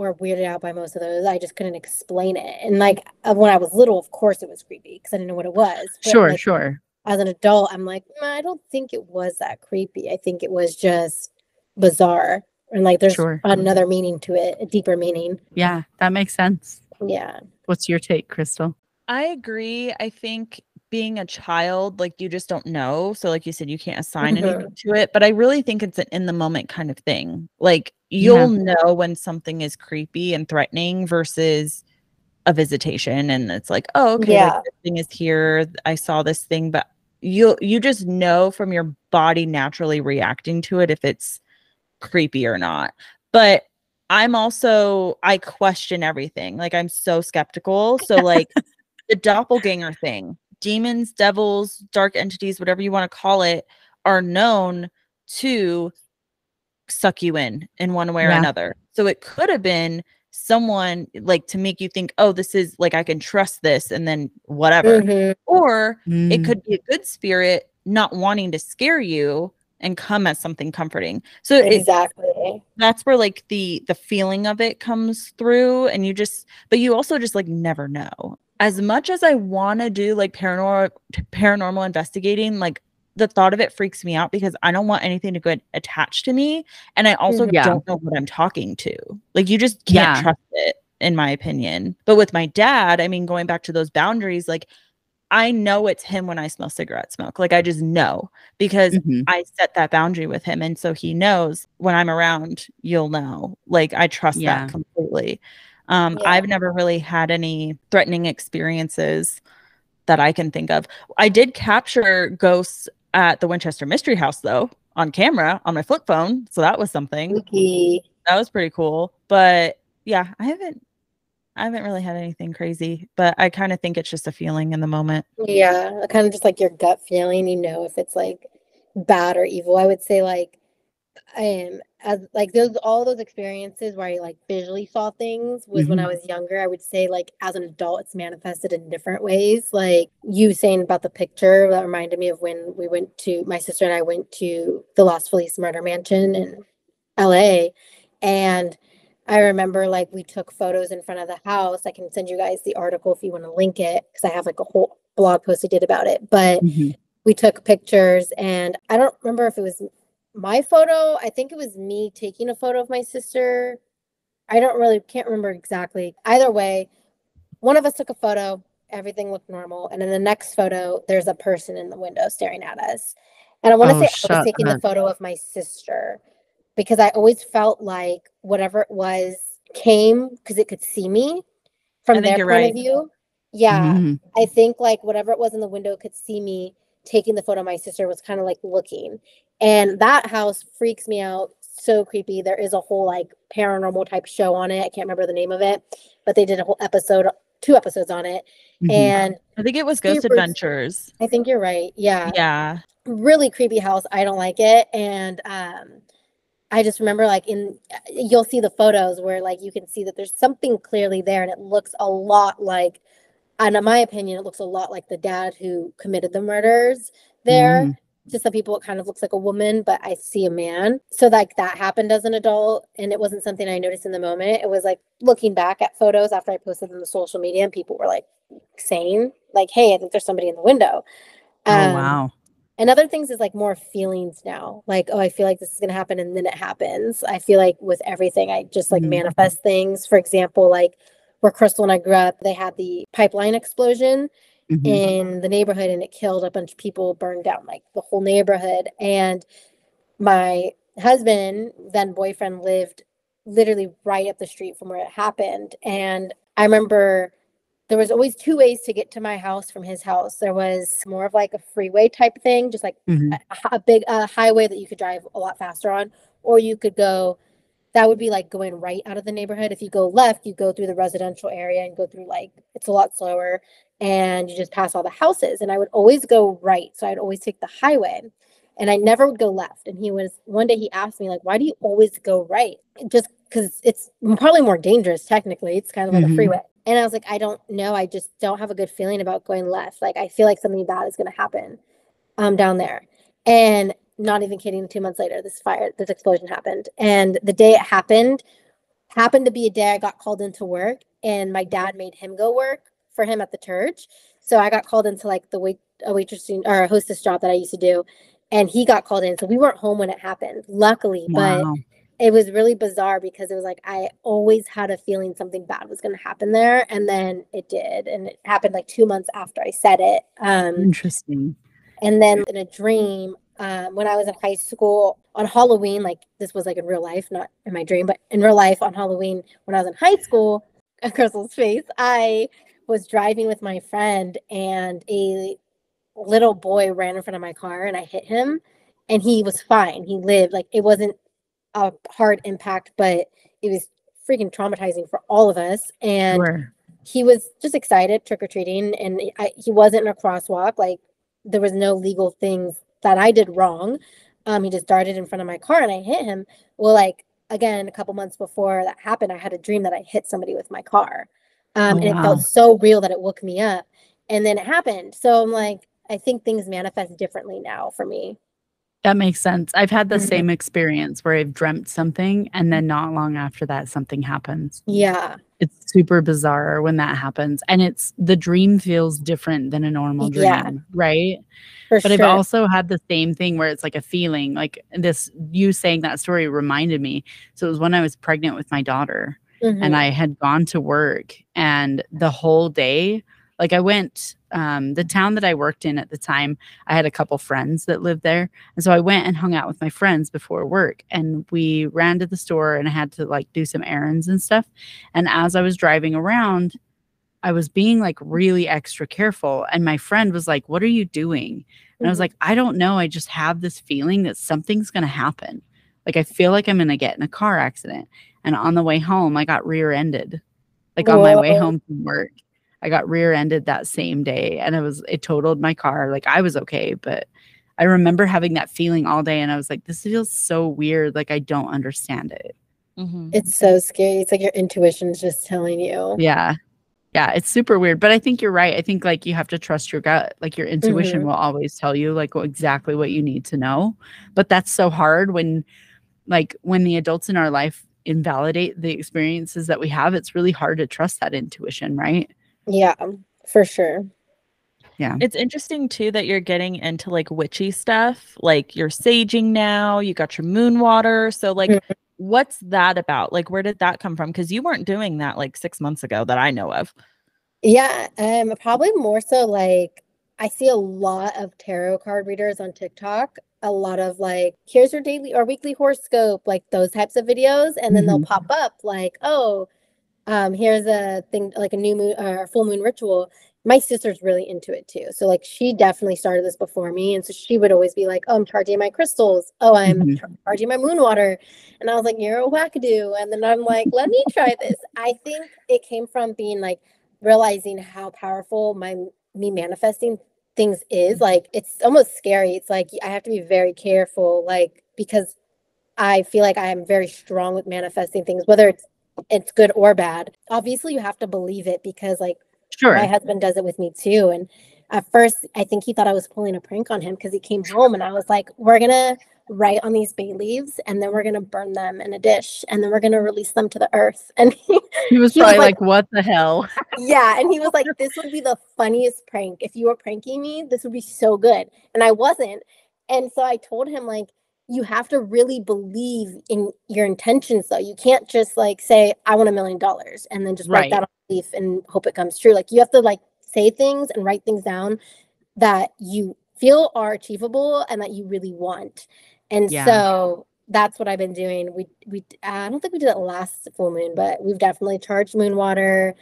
or weirded out by most of those. I just couldn't explain it. And like when I was little, of course it was creepy because I didn't know what it was. But sure, like, sure. as an adult, I'm like, "Mm, I don't think it was that creepy. I think it was just bizarre. And like there's Sure. another meaning to it, a deeper meaning. Yeah, that makes sense. Yeah. What's your take, Crystal? I agree. I think being a child, like you just don't know. So, like you said, you can't assign Mhm. anything to it. But I really think it's an in the moment kind of thing. Like you'll know when something is creepy and threatening versus a visitation. And it's like, oh, okay, like, Yeah. this thing is here. I saw this thing, but you you just know from your body naturally reacting to it if it's creepy or not. But I'm also I question everything. Like I'm so skeptical. So like the doppelganger thing, demons, devils, dark entities, whatever you want to call it, are known to suck you in in one way or Yeah. another. So it could have been someone like to make you think, oh, this is like I can trust this, and then whatever. Mhm. Or Mm. it could be a good spirit not wanting to scare you and come as something comforting. So Exactly. that's where like the the feeling of it comes through and you just but you also just like never know as much as i want to do like paranormal paranormal investigating like the thought of it freaks me out because i don't want anything to get attached to me and i also. Yeah. don't know what i'm talking to like you just can't Yeah. trust it in my opinion but with my dad i mean going back to those boundaries like i know it's him when i smell cigarette smoke like i just know because Mhm. I set that boundary with him. And so he knows when I'm around, you'll know. Like I trust Yeah. that completely. Um, Yeah. I've never really had any threatening experiences that I can think of. I did capture ghosts at the Winchester Mystery House though on camera on my flip phone. So that was something. Spooky. That was pretty cool. But yeah, I haven't I haven't really had anything crazy, but I kind of think it's just a feeling in the moment. Yeah. Kind of just like your gut feeling, you know, if it's like bad or evil. I would say like um as like those all those experiences where I like visually saw things was when I was younger. I would say like as an adult it's manifested in different ways. Like you saying about the picture that reminded me of when we went to my sister and I went to the Los Feliz murder mansion in LA and I remember like we took photos in front of the house. I can send you guys the article if you want to link it because I have like a whole blog post I did about it. But Mhm. we took pictures and I don't remember if it was my photo. I think it was me taking a photo of my sister. I don't really can't remember exactly. Either way, one of us took a photo, everything looked normal, and in the next photo, there's a person in the window staring at us. And I want to Oh, say I was taking up. the photo of my sister because I always felt like whatever it was came because it could see me from their point right. of view. Yeah. Mhm. I think like whatever it was in the window could see me taking the photo my sister was kind of like looking. And that house freaks me out. So creepy. There is a whole like paranormal type show on it. I can't remember the name of it, but they did a whole episode, two episodes on it. Mhm. And I think it was Ghost Super- Adventures. I think you're right. Yeah. Yeah. Really creepy house. I don't like it. And um I just remember like in you'll see the photos where like you can see that there's something clearly there and it looks a lot like and in my opinion it looks a lot like the dad who committed the murders there Mm. to some people it kind of looks like a woman but i see a man so like that happened as an adult and it wasn't something i noticed in the moment it was like looking back at photos after i posted them to social media and people were like saying like hey i think there's somebody in the window Oh Um, wow. and other things is like more feelings now. Like, oh, I feel like this is gonna happen, and then it happens. I feel like with everything, I just like Mhm. manifest things. For example, like where Crystal and I grew up, they had the pipeline explosion Mhm. in the neighborhood, and it killed a bunch of people, burned down like the whole neighborhood. And my husband, then boyfriend, lived literally right up the street from where it happened. And I remember there was always two ways to get to my house from his house. There was more of like a freeway type thing, just like Mhm. a, a big uh, highway that you could drive a lot faster on, or you could go. That would be like going right out of the neighborhood. If you go left, you go through the residential area and go through like it's a lot slower, and you just pass all the houses. And I would always go right, so I'd always take the highway, and I never would go left. And he was one day he asked me like, "Why do you always go right?" Just because it's probably more dangerous. Technically, it's kind of like Mhm. a freeway. And I was like, I don't know. I just don't have a good feeling about going left. Like I feel like something bad is going to happen um down there. And not even kidding, two months later, this fire, this explosion happened. And the day it happened happened to be a day I got called into work and my dad made him go work for him at the church. So I got called into like the wait a waitressing or a hostess job that I used to do, and he got called in. So we weren't home when it happened, luckily. But Wow. it was really bizarre because it was like I always had a feeling something bad was going to happen there, and then it did, and it happened like two months after I said it. Um, Interesting. and then in a dream, um, when I was in high school on Halloween, like this was like in real life, not in my dream, but in real life on Halloween when I was in high school, a Crystal's face, I was driving with my friend and a little boy ran in front of my car and I hit him and he was fine. He lived. Like it wasn't a hard impact, but it was freaking traumatizing for all of us. And Sure. he was just excited trick or treating, and I, he wasn't in a crosswalk. Like there was no legal things that I did wrong. Um, he just darted in front of my car, and I hit him. Well, like again, a couple months before that happened, I had a dream that I hit somebody with my car, um, Oh, and it wow. felt so real that it woke me up. And then it happened. So I'm like, I think things manifest differently now for me. That makes sense. I've had the Mhm. same experience where I've dreamt something and then not long after that something happens. Yeah, super bizarre when that happens. And it's the dream feels different than a normal dream, Yeah. right? for But sure. I've also had the same thing where it's like a feeling like this you saying that story reminded me. So it was when I was pregnant with my daughter and Mhm. I had gone to work and the whole day like I went um the town that I worked in at the time I had a couple friends that lived there. And so I went and hung out with my friends before work and we ran to the store and I had to like do some errands and stuff. And as I was driving around I was being like really extra careful and my friend was like what are you doing? And I was Mhm. like I don't know. I just have this feeling that something's going to happen. Like I feel like I'm going to get in a car accident. And on the way home I got rear-ended like on my way home from work I got rear-ended that same day and it was it totaled my car like I was okay but I remember having that feeling all day and I was like this feels so weird like I don't understand it Mhm. it's so scary. It's like your intuition is just telling you. yeah yeah it's super weird but I think you're right I think like you have to trust your gut like your intuition Mhm. will always tell you like what, exactly what you need to know but that's so hard when like when the adults in our life invalidate the experiences that we have it's really hard to trust that intuition right Yeah, for sure. Yeah. It's interesting too that you're getting into like witchy stuff. Like you're saging now, you got your moon water. So like Mhm. what's that about? Like where did that come from? Because you weren't doing that like six months ago that I know of. Yeah, um, probably more so like I see a lot of tarot card readers on TikTok. A lot of like, here's your daily or weekly horoscope, like those types of videos, and then they'll Mhm. pop up like, oh, um, here's a thing like a new moon or full moon ritual. My sister's really into it too. So like she definitely started this before me. And so she would always be like, Oh, I'm charging my crystals. Oh, I'm Mhm. charging my moon water. And I was like, You're a wackadoo. And then I'm like, let me try this. I think it came from being like realizing how powerful my me manifesting things is. Like it's almost scary. It's like I have to be very careful, like because I feel like I am very strong with manifesting things, whether it's it's good or bad. Obviously, you have to believe it because like sure my husband does it with me too. And at first, I think he thought I was pulling a prank on him because he came home and I was like, "We're gonna write on these bay leaves and then we're gonna burn them in a dish and then we're gonna release them to the earth." And he, He was He was probably like- like, "What the hell?" yeah, and he was like, "This would be the funniest prank if you were pranking me. This would be so good." And I wasn't. And so I told him like, "You have to really believe in your intentions, though. You can't just like say I want a million dollars and then just write Right. that on a leaf and hope it comes true. Like you have to like say things and write things down that you feel are achievable and that you really want." And Yeah. so that's what I've been doing. We we I don't think we did it last full moon, but we've definitely charged moon water,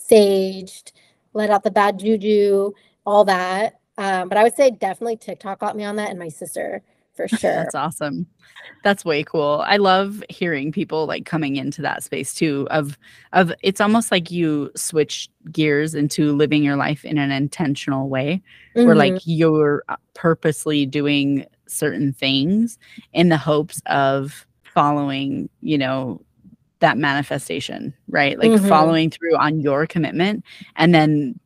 saged, let out the bad juju, all that. Um, but I would say definitely TikTok got me on that, and my sister for sure. That's awesome. That's way cool. I love hearing people like coming into that space too of of it's almost like you switch gears into living your life in an intentional way where Mhm. like you're uh, purposely doing certain things in the hopes of following, you know, that manifestation, right? Like Mhm. following through on your commitment and then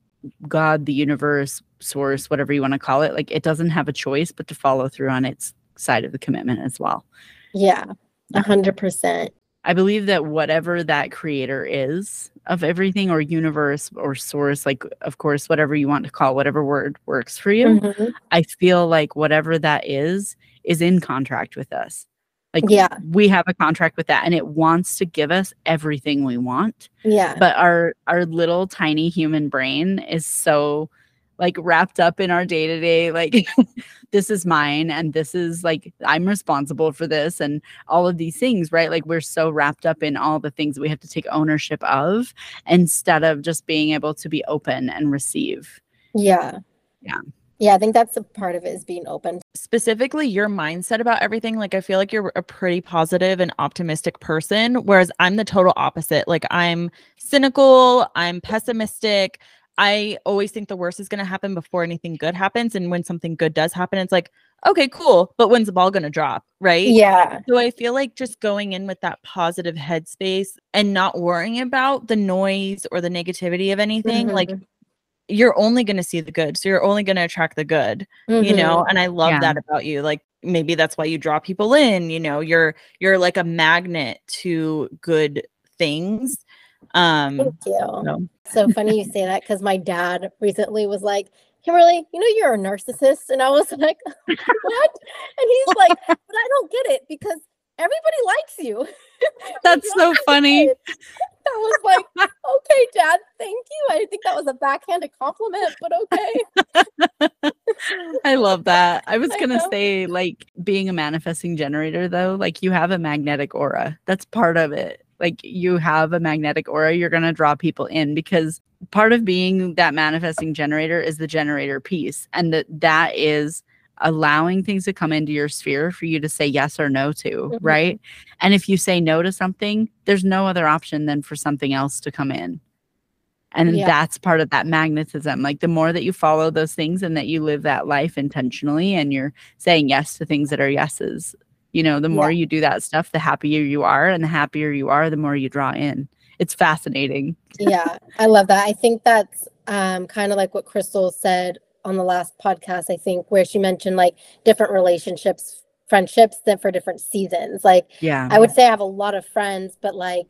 God, the universe, source, whatever you want to call it, like it doesn't have a choice but to follow through on its side of the commitment as well. yeah, a hundred percent. I believe that whatever that creator is of everything or universe or source, like, of course, whatever you want to call whatever word works for you, Mhm. I feel like whatever that is, is in contract with us. Like, Yeah. we have a contract with that and it wants to give us everything we want. Yeah. But our our little tiny human brain is so like wrapped up in our day to day, like this is mine and this is like I'm responsible for this and all of these things, right? Like we're so wrapped up in all the things we have to take ownership of instead of just being able to be open and receive. Yeah. Yeah. Yeah, I think that's a part of it is being open. specifically your mindset about everything like i feel like you're a pretty positive and optimistic person whereas i'm the total opposite like i'm cynical i'm pessimistic i always think the worst is going to happen before anything good happens and when something good does happen it's like okay cool but when's the ball going to drop right Yeah. so I feel like just going in with that positive headspace and not worrying about the noise or the negativity of anything, like Mhm. you're only going to see the good. So you're only going to attract the good, you Mhm. know? And I love Yeah. that about you. Like maybe that's why you draw people in, you know, you're you're like a magnet to good things. Um Thank you. so- So funny you say that because my dad recently was like, Kimberly, you know you're a narcissist. And I was like, what? And he's like, but I don't get it because everybody likes you. That's so funny. I was like, okay, dad, thank you. I think that was a backhanded compliment, but okay. I love that. I was going to say, like, being a manifesting generator, though, like, you have a magnetic aura. That's part of it. Like, you have a magnetic aura. You're going to draw people in because part of being that manifesting generator is the generator piece. And that that is allowing things to come into your sphere for you to say yes or no to, Mhm. right? And if you say no to something, there's no other option than for something else to come in. And Yeah. that's part of that magnetism. Like the more that you follow those things and that you live that life intentionally and you're saying yes to things that are yeses, you know, the more you do that stuff, the happier you are. And the happier you are, the more you draw in. It's fascinating. yeah, I love that. I think that's um, kind of like what Crystal said on the last podcast, I think, where she mentioned like different relationships, friendships that for different seasons. Like Yeah. I would say I have a lot of friends, but like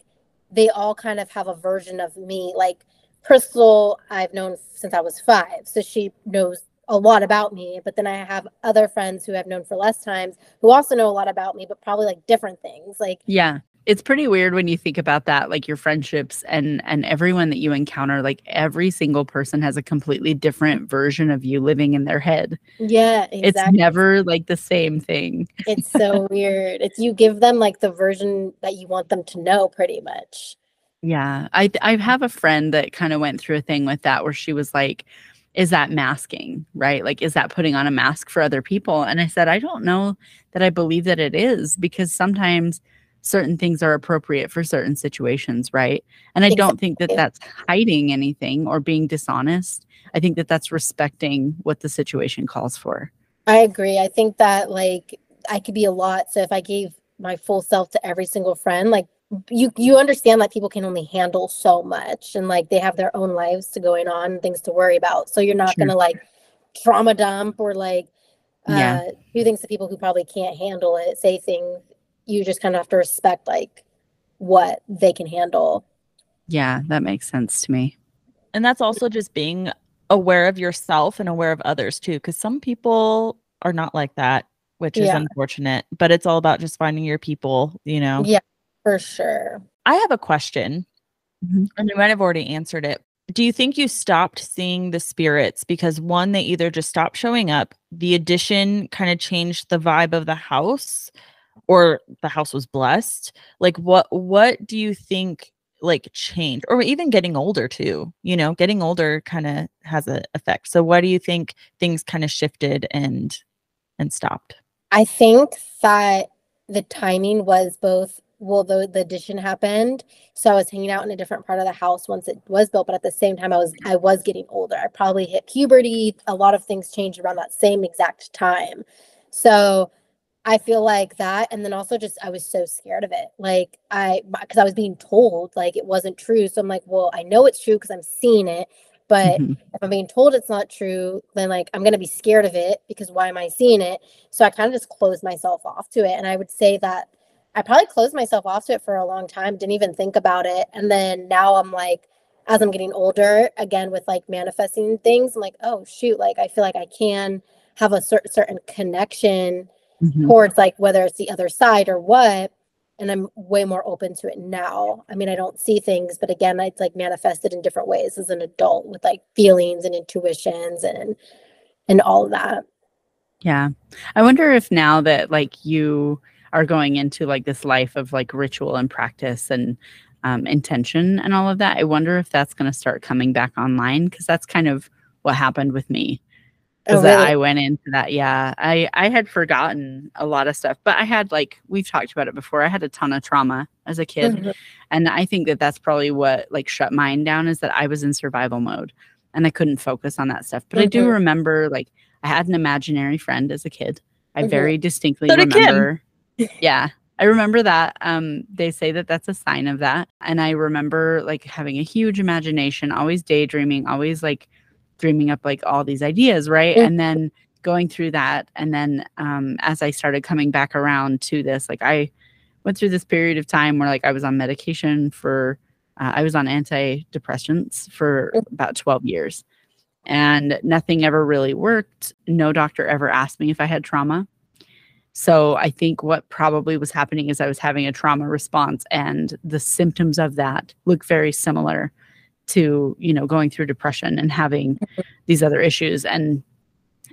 they all kind of have a version of me. Like Crystal, I've known since I was five. So she knows a lot about me. But then I have other friends who I've known for less times who also know a lot about me, but probably like different things. Like, Yeah. It's pretty weird when you think about that, like your friendships and and everyone that you encounter, like every single person has a completely different version of you living in their head. yeah, It's never like the same thing. It's so weird. It's you give them like the version that you want them to know pretty much. Yeah. I I have a friend that kind of went through a thing with that where she was like, is that masking, right? Like, is that putting on a mask for other people? And I said, I don't know that I believe that it is because sometimes certain things are appropriate for certain situations, right? And I don't think that that's hiding anything or being dishonest. I think that that's respecting what the situation calls for. I agree. I think that like I could be a lot. So if I gave my full self to every single friend, like you you understand that people can only handle so much and like they have their own lives to going on things to worry about. So you're not Sure. gonna like trauma dump or like uh Yeah. do things to people who probably can't handle it, say things. You just kind of have to respect like what they can handle. Yeah, that makes sense to me. and that's also just being aware of yourself and aware of others too because some people are not like that which is Yeah. unfortunate but it's all about just finding your people you know Yeah, for sure. i have a question Mhm. and you might have already answered it. Do you think you stopped seeing the spirits because one they either just stopped showing up the addition kind of changed the vibe of the house or the house was blessed? Like what what do you think like change or even getting older too you know getting older kind of has an effect. So what do you think things kind of shifted and and stopped? I think that the timing was both well the, the addition happened so i was hanging out in a different part of the house once it was built but at the same time i was i was getting older i probably hit puberty a lot of things changed around that same exact time so i feel like that and then also just i was so scared of it like i because i was being told like it wasn't true so i'm like well i know it's true because i'm seeing it but Mhm. if I'm being told it's not true, then like I'm gonna be scared of it because why am I seeing it? So I kind of just closed myself off to it. And I would say that I probably closed myself off to it for a long time, didn't even think about it. And then now I'm like, as I'm getting older, again with like manifesting things, I'm like, oh shoot, like I feel like I can have a certain certain connection mm-hmm. towards like whether it's the other side or what. And I'm way more open to it now. I mean, I don't see things, but again, it's like manifested in different ways as an adult with like feelings and intuitions and and all of that. Yeah. I wonder if now that like you are going into like this life of like ritual and practice and um, intention and all of that, I wonder if that's going to start coming back online because that's kind of what happened with me. Oh, really? I went into that. Yeah, I I had forgotten a lot of stuff, but I had like we've talked about it before. I had a ton of trauma as a kid, mm-hmm. and I think that that's probably what like shut mine down is that I was in survival mode and I couldn't focus on that stuff. But mm-hmm. I do mm-hmm. remember like I had an imaginary friend as a kid. I mm-hmm. very distinctly so remember. Yeah, I remember that. Um, they say that that's a sign of that, and I remember like having a huge imagination, always daydreaming, always like dreaming up like all these ideas, right? Mm-hmm. And then going through that, and then um, as I started coming back around to this, like I went through this period of time where like I was on medication for, uh, I was on antidepressants for mm. about twelve years and nothing ever really worked. No doctor ever asked me if I had trauma. So I think what probably was happening is I was having a trauma response and the symptoms of that look very similar to, you know, going through depression and having mm-hmm. these other issues and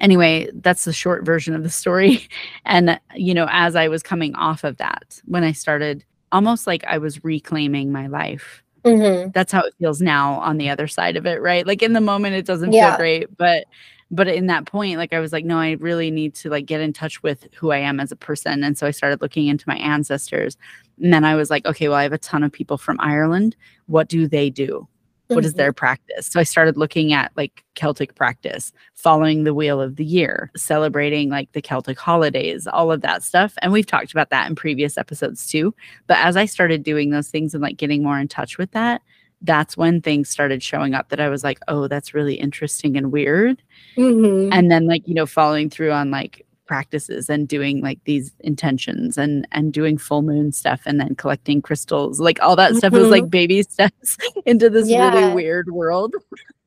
anyway, that's the short version of the story. And you know, as I was coming off of that, when I started almost like I was reclaiming my life Mm-hmm. That's how it feels now on the other side of it, right? Like in the moment, it doesn't yeah. feel great, but but in that point, like I was like, no, I really need to like get in touch with who I am as a person. And so I started looking into my ancestors. And then I was like, okay, well, I have a ton of people from Ireland. What do they do? What is mm-hmm. their practice? So I started looking at like Celtic practice, following the wheel of the year, celebrating like the Celtic holidays, all of that stuff. And we've talked about that in previous episodes too. But as I started doing those things and like getting more in touch with that, that's when things started showing up that I was like, oh, that's really interesting and weird. Mm-hmm. And then like, you know, following through on like practices and doing like these intentions and and doing full moon stuff and then collecting crystals like all that mm-hmm. stuff was like baby steps into this yeah. really weird world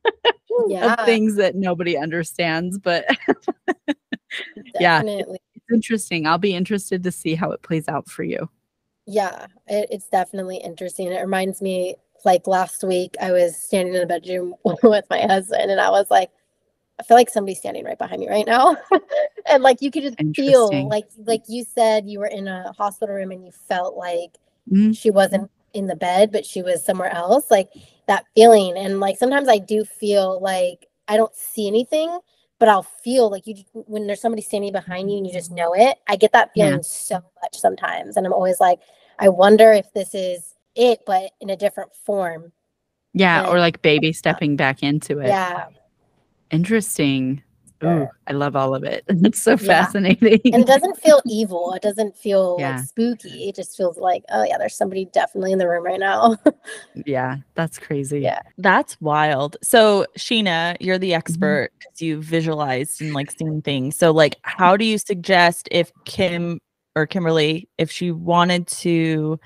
yeah. of things that nobody understands but yeah it's interesting i'll be interested to see how it plays out for you yeah it, it's definitely interesting it reminds me like last week i was standing in a bedroom with my husband and i was like I feel like somebody's standing right behind me right now. and like you could just feel like like you said you were in a hospital room and you felt like mm-hmm. she wasn't in the bed, but she was somewhere else. Like that feeling. And like sometimes I do feel like I don't see anything, but I'll feel like you when there's somebody standing behind you and you just know it. I get that feeling yeah. so much sometimes. And I'm always like, I wonder if this is it, but in a different form. Yeah, and, or like baby stepping back into it. Yeah. Interesting. Ooh, I love all of it. It's so yeah. fascinating. And it doesn't feel evil. It doesn't feel yeah. like spooky. It just feels like, oh yeah, there's somebody definitely in the room right now. yeah, that's crazy. Yeah. That's wild. So Sheena, you're the mm-hmm. expert because mm-hmm. you visualized and like seen things. So like how do you suggest if Kim or Kimberly, if she wanted to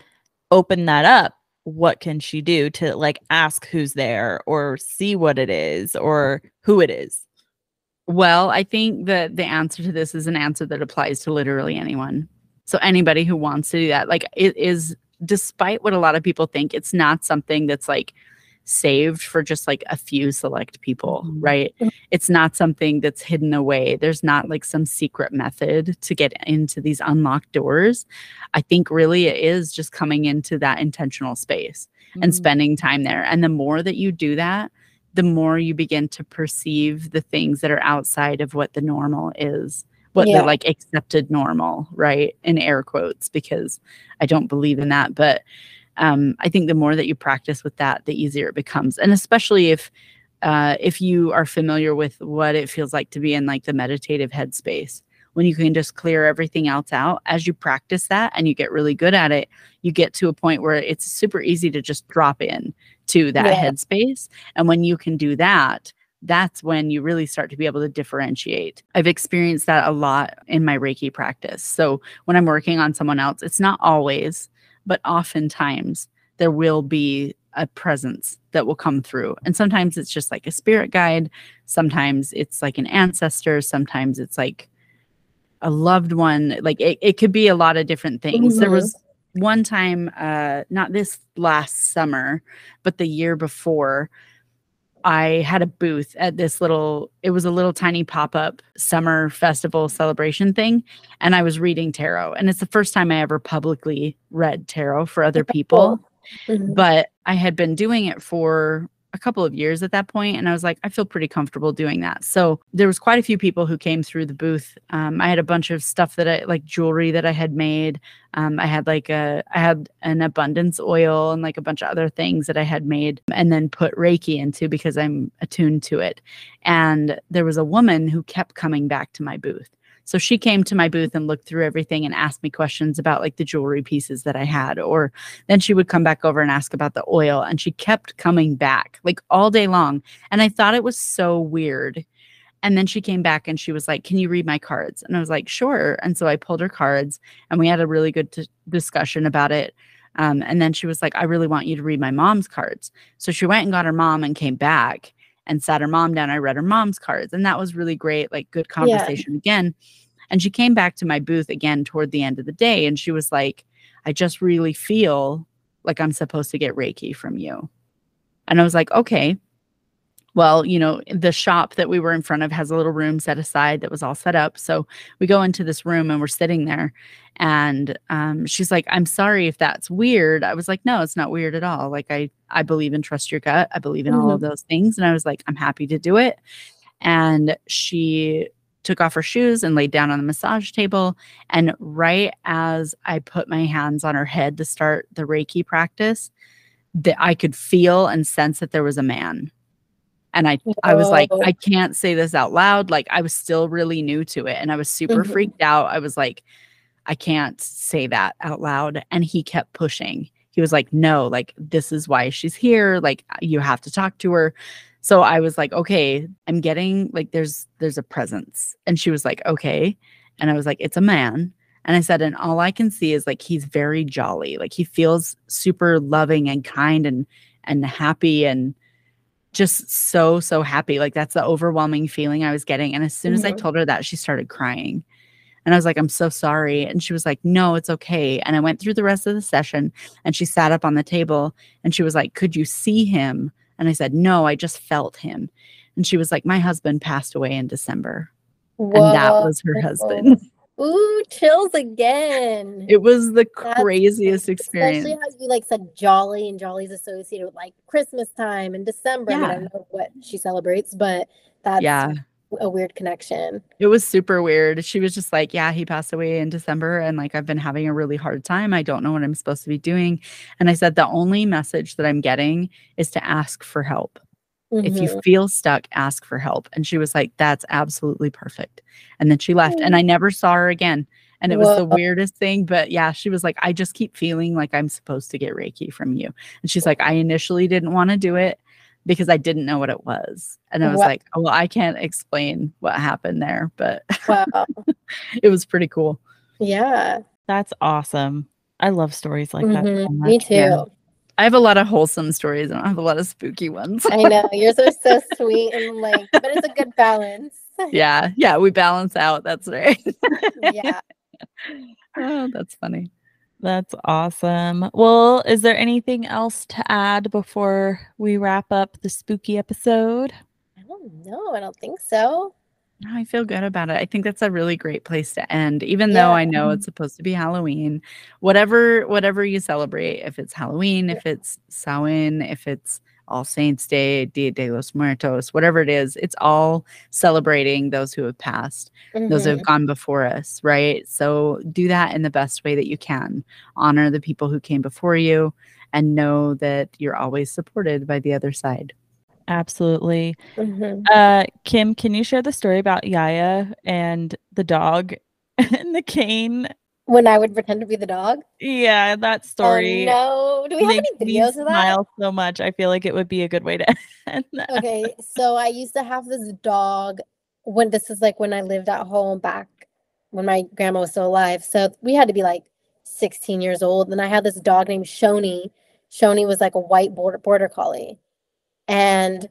open that up, what can she do to like ask who's there or see what it is or who it is? Well, I think that the answer to this is an answer that applies to literally anyone. So anybody who wants to do that, like it is despite what a lot of people think, it's not something that's like saved for just like a few select people, mm-hmm. right? It's not something that's hidden away. There's not like some secret method to get into these unlocked doors. I think really it is just coming into that intentional space mm-hmm. and spending time there. And the more that you do that, the more you begin to perceive the things that are outside of what the normal is what yeah. the like accepted normal, right? In air quotes, because I don't believe in that. But um, I think the more that you practice with that, the easier it becomes. And especially if uh, if you are familiar with what it feels like to be in like the meditative headspace, when you can just clear everything else out as you practice that and you get really good at it, you get to a point where it's super easy to just drop in to that yeah. headspace. And when you can do that, that's when you really start to be able to differentiate. I've experienced that a lot in my Reiki practice. So when I'm working on someone else, it's not always, but oftentimes there will be a presence that will come through. And sometimes it's just like a spirit guide, sometimes it's like an ancestor, sometimes it's like a loved one. Like it, it could be a lot of different things. Mm-hmm. There was one time, uh, not this last summer, but the year before, I had a booth at this little, it was a little tiny pop up summer festival celebration thing. And I was reading tarot. And it's the first time I ever publicly read tarot for other people. Mm-hmm. But I had been doing it for a couple of years at that point and i was like i feel pretty comfortable doing that. So there was quite a few people who came through the booth. Um, i had a bunch of stuff that i like jewelry that i had made. Um, i had like a i had an abundance oil and like a bunch of other things that i had made and then put reiki into because i'm attuned to it. And there was a woman who kept coming back to my booth so she came to my booth and looked through everything and asked me questions about like the jewelry pieces that I had. Or then she would come back over and ask about the oil. And she kept coming back like all day long. And I thought it was so weird. And then she came back and she was like, Can you read my cards? And I was like, Sure. And so I pulled her cards and we had a really good t- discussion about it. Um, and then she was like, I really want you to read my mom's cards. So she went and got her mom and came back and sat her mom down. I read her mom's cards, and that was really great, like good conversation yeah. again. And she came back to my booth again toward the end of the day, and she was like, I just really feel like I'm supposed to get Reiki from you. And I was like, okay, well, you know, the shop that we were in front of has a little room set aside that was all set up. So we go into this room and we're sitting there. And um, she's like, I'm sorry if that's weird. I was like, no, it's not weird at all. Like, I, I believe in trust your gut. I believe in mm-hmm. all of mm-hmm. those things. And I was like, I'm happy to do it. And she took off her shoes and laid down on the massage table. And right as I put my hands on her head to start the Reiki practice, that I could feel and sense that there was a man and I I was like I can't say this out loud like I was still really new to it and I was super mm-hmm. freaked out. I was like I can't say that out loud and he kept pushing. He was like no, like this is why she's here, like you have to talk to her. So I was like okay, I'm getting like there's there's a presence. And she was like okay. And I was like it's a man. And I said and all I can see is like he's very jolly. Like he feels super loving and kind and and happy and just so so happy. Like that's the overwhelming feeling i was getting. And as soon as mm-hmm. i told her that she started crying. And i was like i'm so sorry. And she was like no it's okay. And i went through the rest of the session and she sat up on the table and she was like could you see him? And i said no i just felt him. And she was like my husband passed away in december. Whoa. and that was her husband Ooh, chills again. It was the That's craziest experience. Especially how you like said jolly and jolly's associated with like Christmas time and December. Yeah. I, mean, I don't know what she celebrates, but that's yeah. a weird connection. It was super weird. She was just like, Yeah, he passed away in December. And like, I've been having a really hard time. I don't know what I'm supposed to be doing. And I said, The only message that I'm getting is to ask for help. Mm-hmm. If you mm-hmm. feel stuck, ask for help. And she was like, That's absolutely perfect. And then she left, mm-hmm. and I never saw her again. And it was the weirdest thing. But yeah, she was like, I just keep feeling like I'm supposed to get Reiki from you. And she's like, I initially didn't want to do it because I didn't know what it was. And I was like, oh, well, I can't explain what happened there, but wow. it was pretty cool. Yeah. That's awesome. I love stories like mm-hmm. that. So Me too. Yeah. I have a lot of wholesome stories. I don't have a lot of spooky ones. I know yours are so sweet and like, but it's a good balance. yeah, yeah, we balance out. That's right. yeah. Oh, that's funny. That's awesome. Well, is there anything else to add before we wrap up the spooky episode? I don't know. I don't think so. I feel good about it. I think that's a really great place to end. Even yeah. though I know it's supposed to be Halloween, whatever whatever you celebrate, if it's Halloween, yeah. if it's Samhain, if it's All Saints Day, Dia de los Muertos, whatever it is, it's all celebrating those who have passed, mm-hmm. those who have mm-hmm. gone before us, right? So do that in the best way that you can. Honor the people who came before you and know that you're always supported by the other side. Absolutely. Mm-hmm. Uh, Kim, can you share the story about Yaya and the dog and the cane when I would pretend to be the dog. Yeah, that story. Oh, no. Do we have any videos of that? smile so much. I feel like it would be a good way to end that. okay, so I used to have this dog when this is like when I lived at home back when my grandma was still alive. So we had to be like 16 years old. And I had this dog named Shoni. Shoni was like a white border border collie. And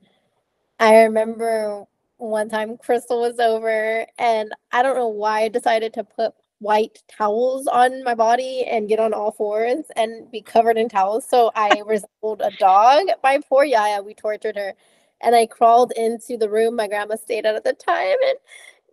I remember one time Crystal was over and I don't know why I decided to put white towels on my body and get on all fours and be covered in towels. So I resembled a dog. My poor Yaya, we tortured her. And I crawled into the room my grandma stayed at at the time. And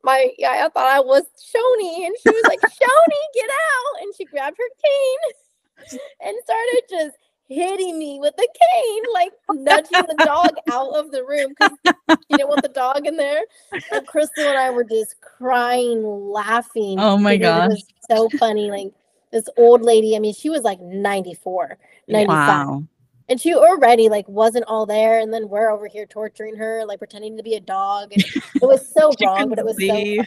my Yaya thought I was Shoni. And she was like, Shoni, get out. And she grabbed her cane and started just hitting me with a cane, like nudging the dog out of the room because she didn't want the dog in there. And Crystal and I were just crying, laughing. Oh my because It was so funny. Like this old lady, I mean, she was like 94, 95. Wow. And she already like wasn't all there. And then we're over here torturing her, like pretending to be a dog. And it was so wrong, but it was see. so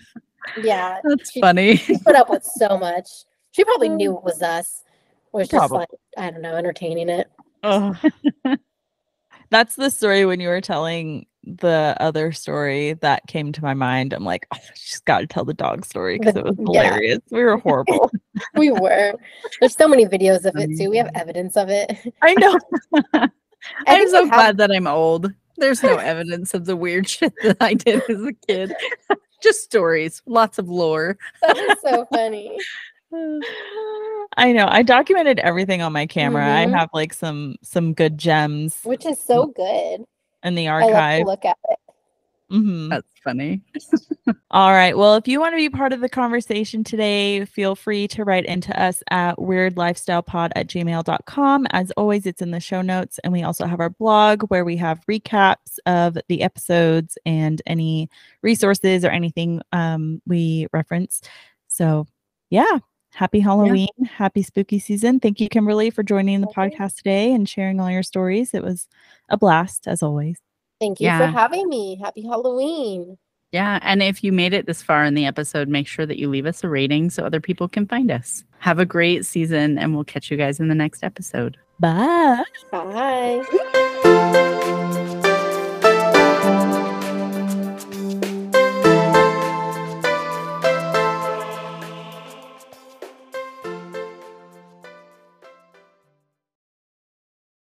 fun. yeah. That's She- funny. She put up with so much. She probably knew it was us. Was just Probably. like, I don't know, entertaining it. Ugh. That's the story when you were telling the other story that came to my mind. I'm like, oh, she's got to tell the dog story because it was Yeah. hilarious. We were horrible. We were. There's so many videos of it too. We have mm-hmm. evidence of it. I know. I'm so glad that I'm old. There's no evidence of the weird shit that I did as a kid. Just stories, lots of lore. That was so funny. I know. I documented everything on my camera. Mhm. I have like some some good gems Which is so good. in the I love archive. to look at it. Mhm. That's funny. All right. Well, if you want to be part of the conversation today, feel free to write into us at weirdlifestylepod at gmail.com. As always, it's in the show notes. And we also have our blog where we have recaps of the episodes and any resources or anything um, we reference. So, yeah. Happy Halloween. Happy spooky season. Thank you, Kimberly, for joining the Thank podcast today and sharing all your stories. It was a blast, as always. Thank you for having me. Happy Halloween. Yeah. And if you made it this far in the episode, make sure that you leave us a rating so other people can find us. Have a great season, and we'll catch you guys in the next episode. Bye. Bye.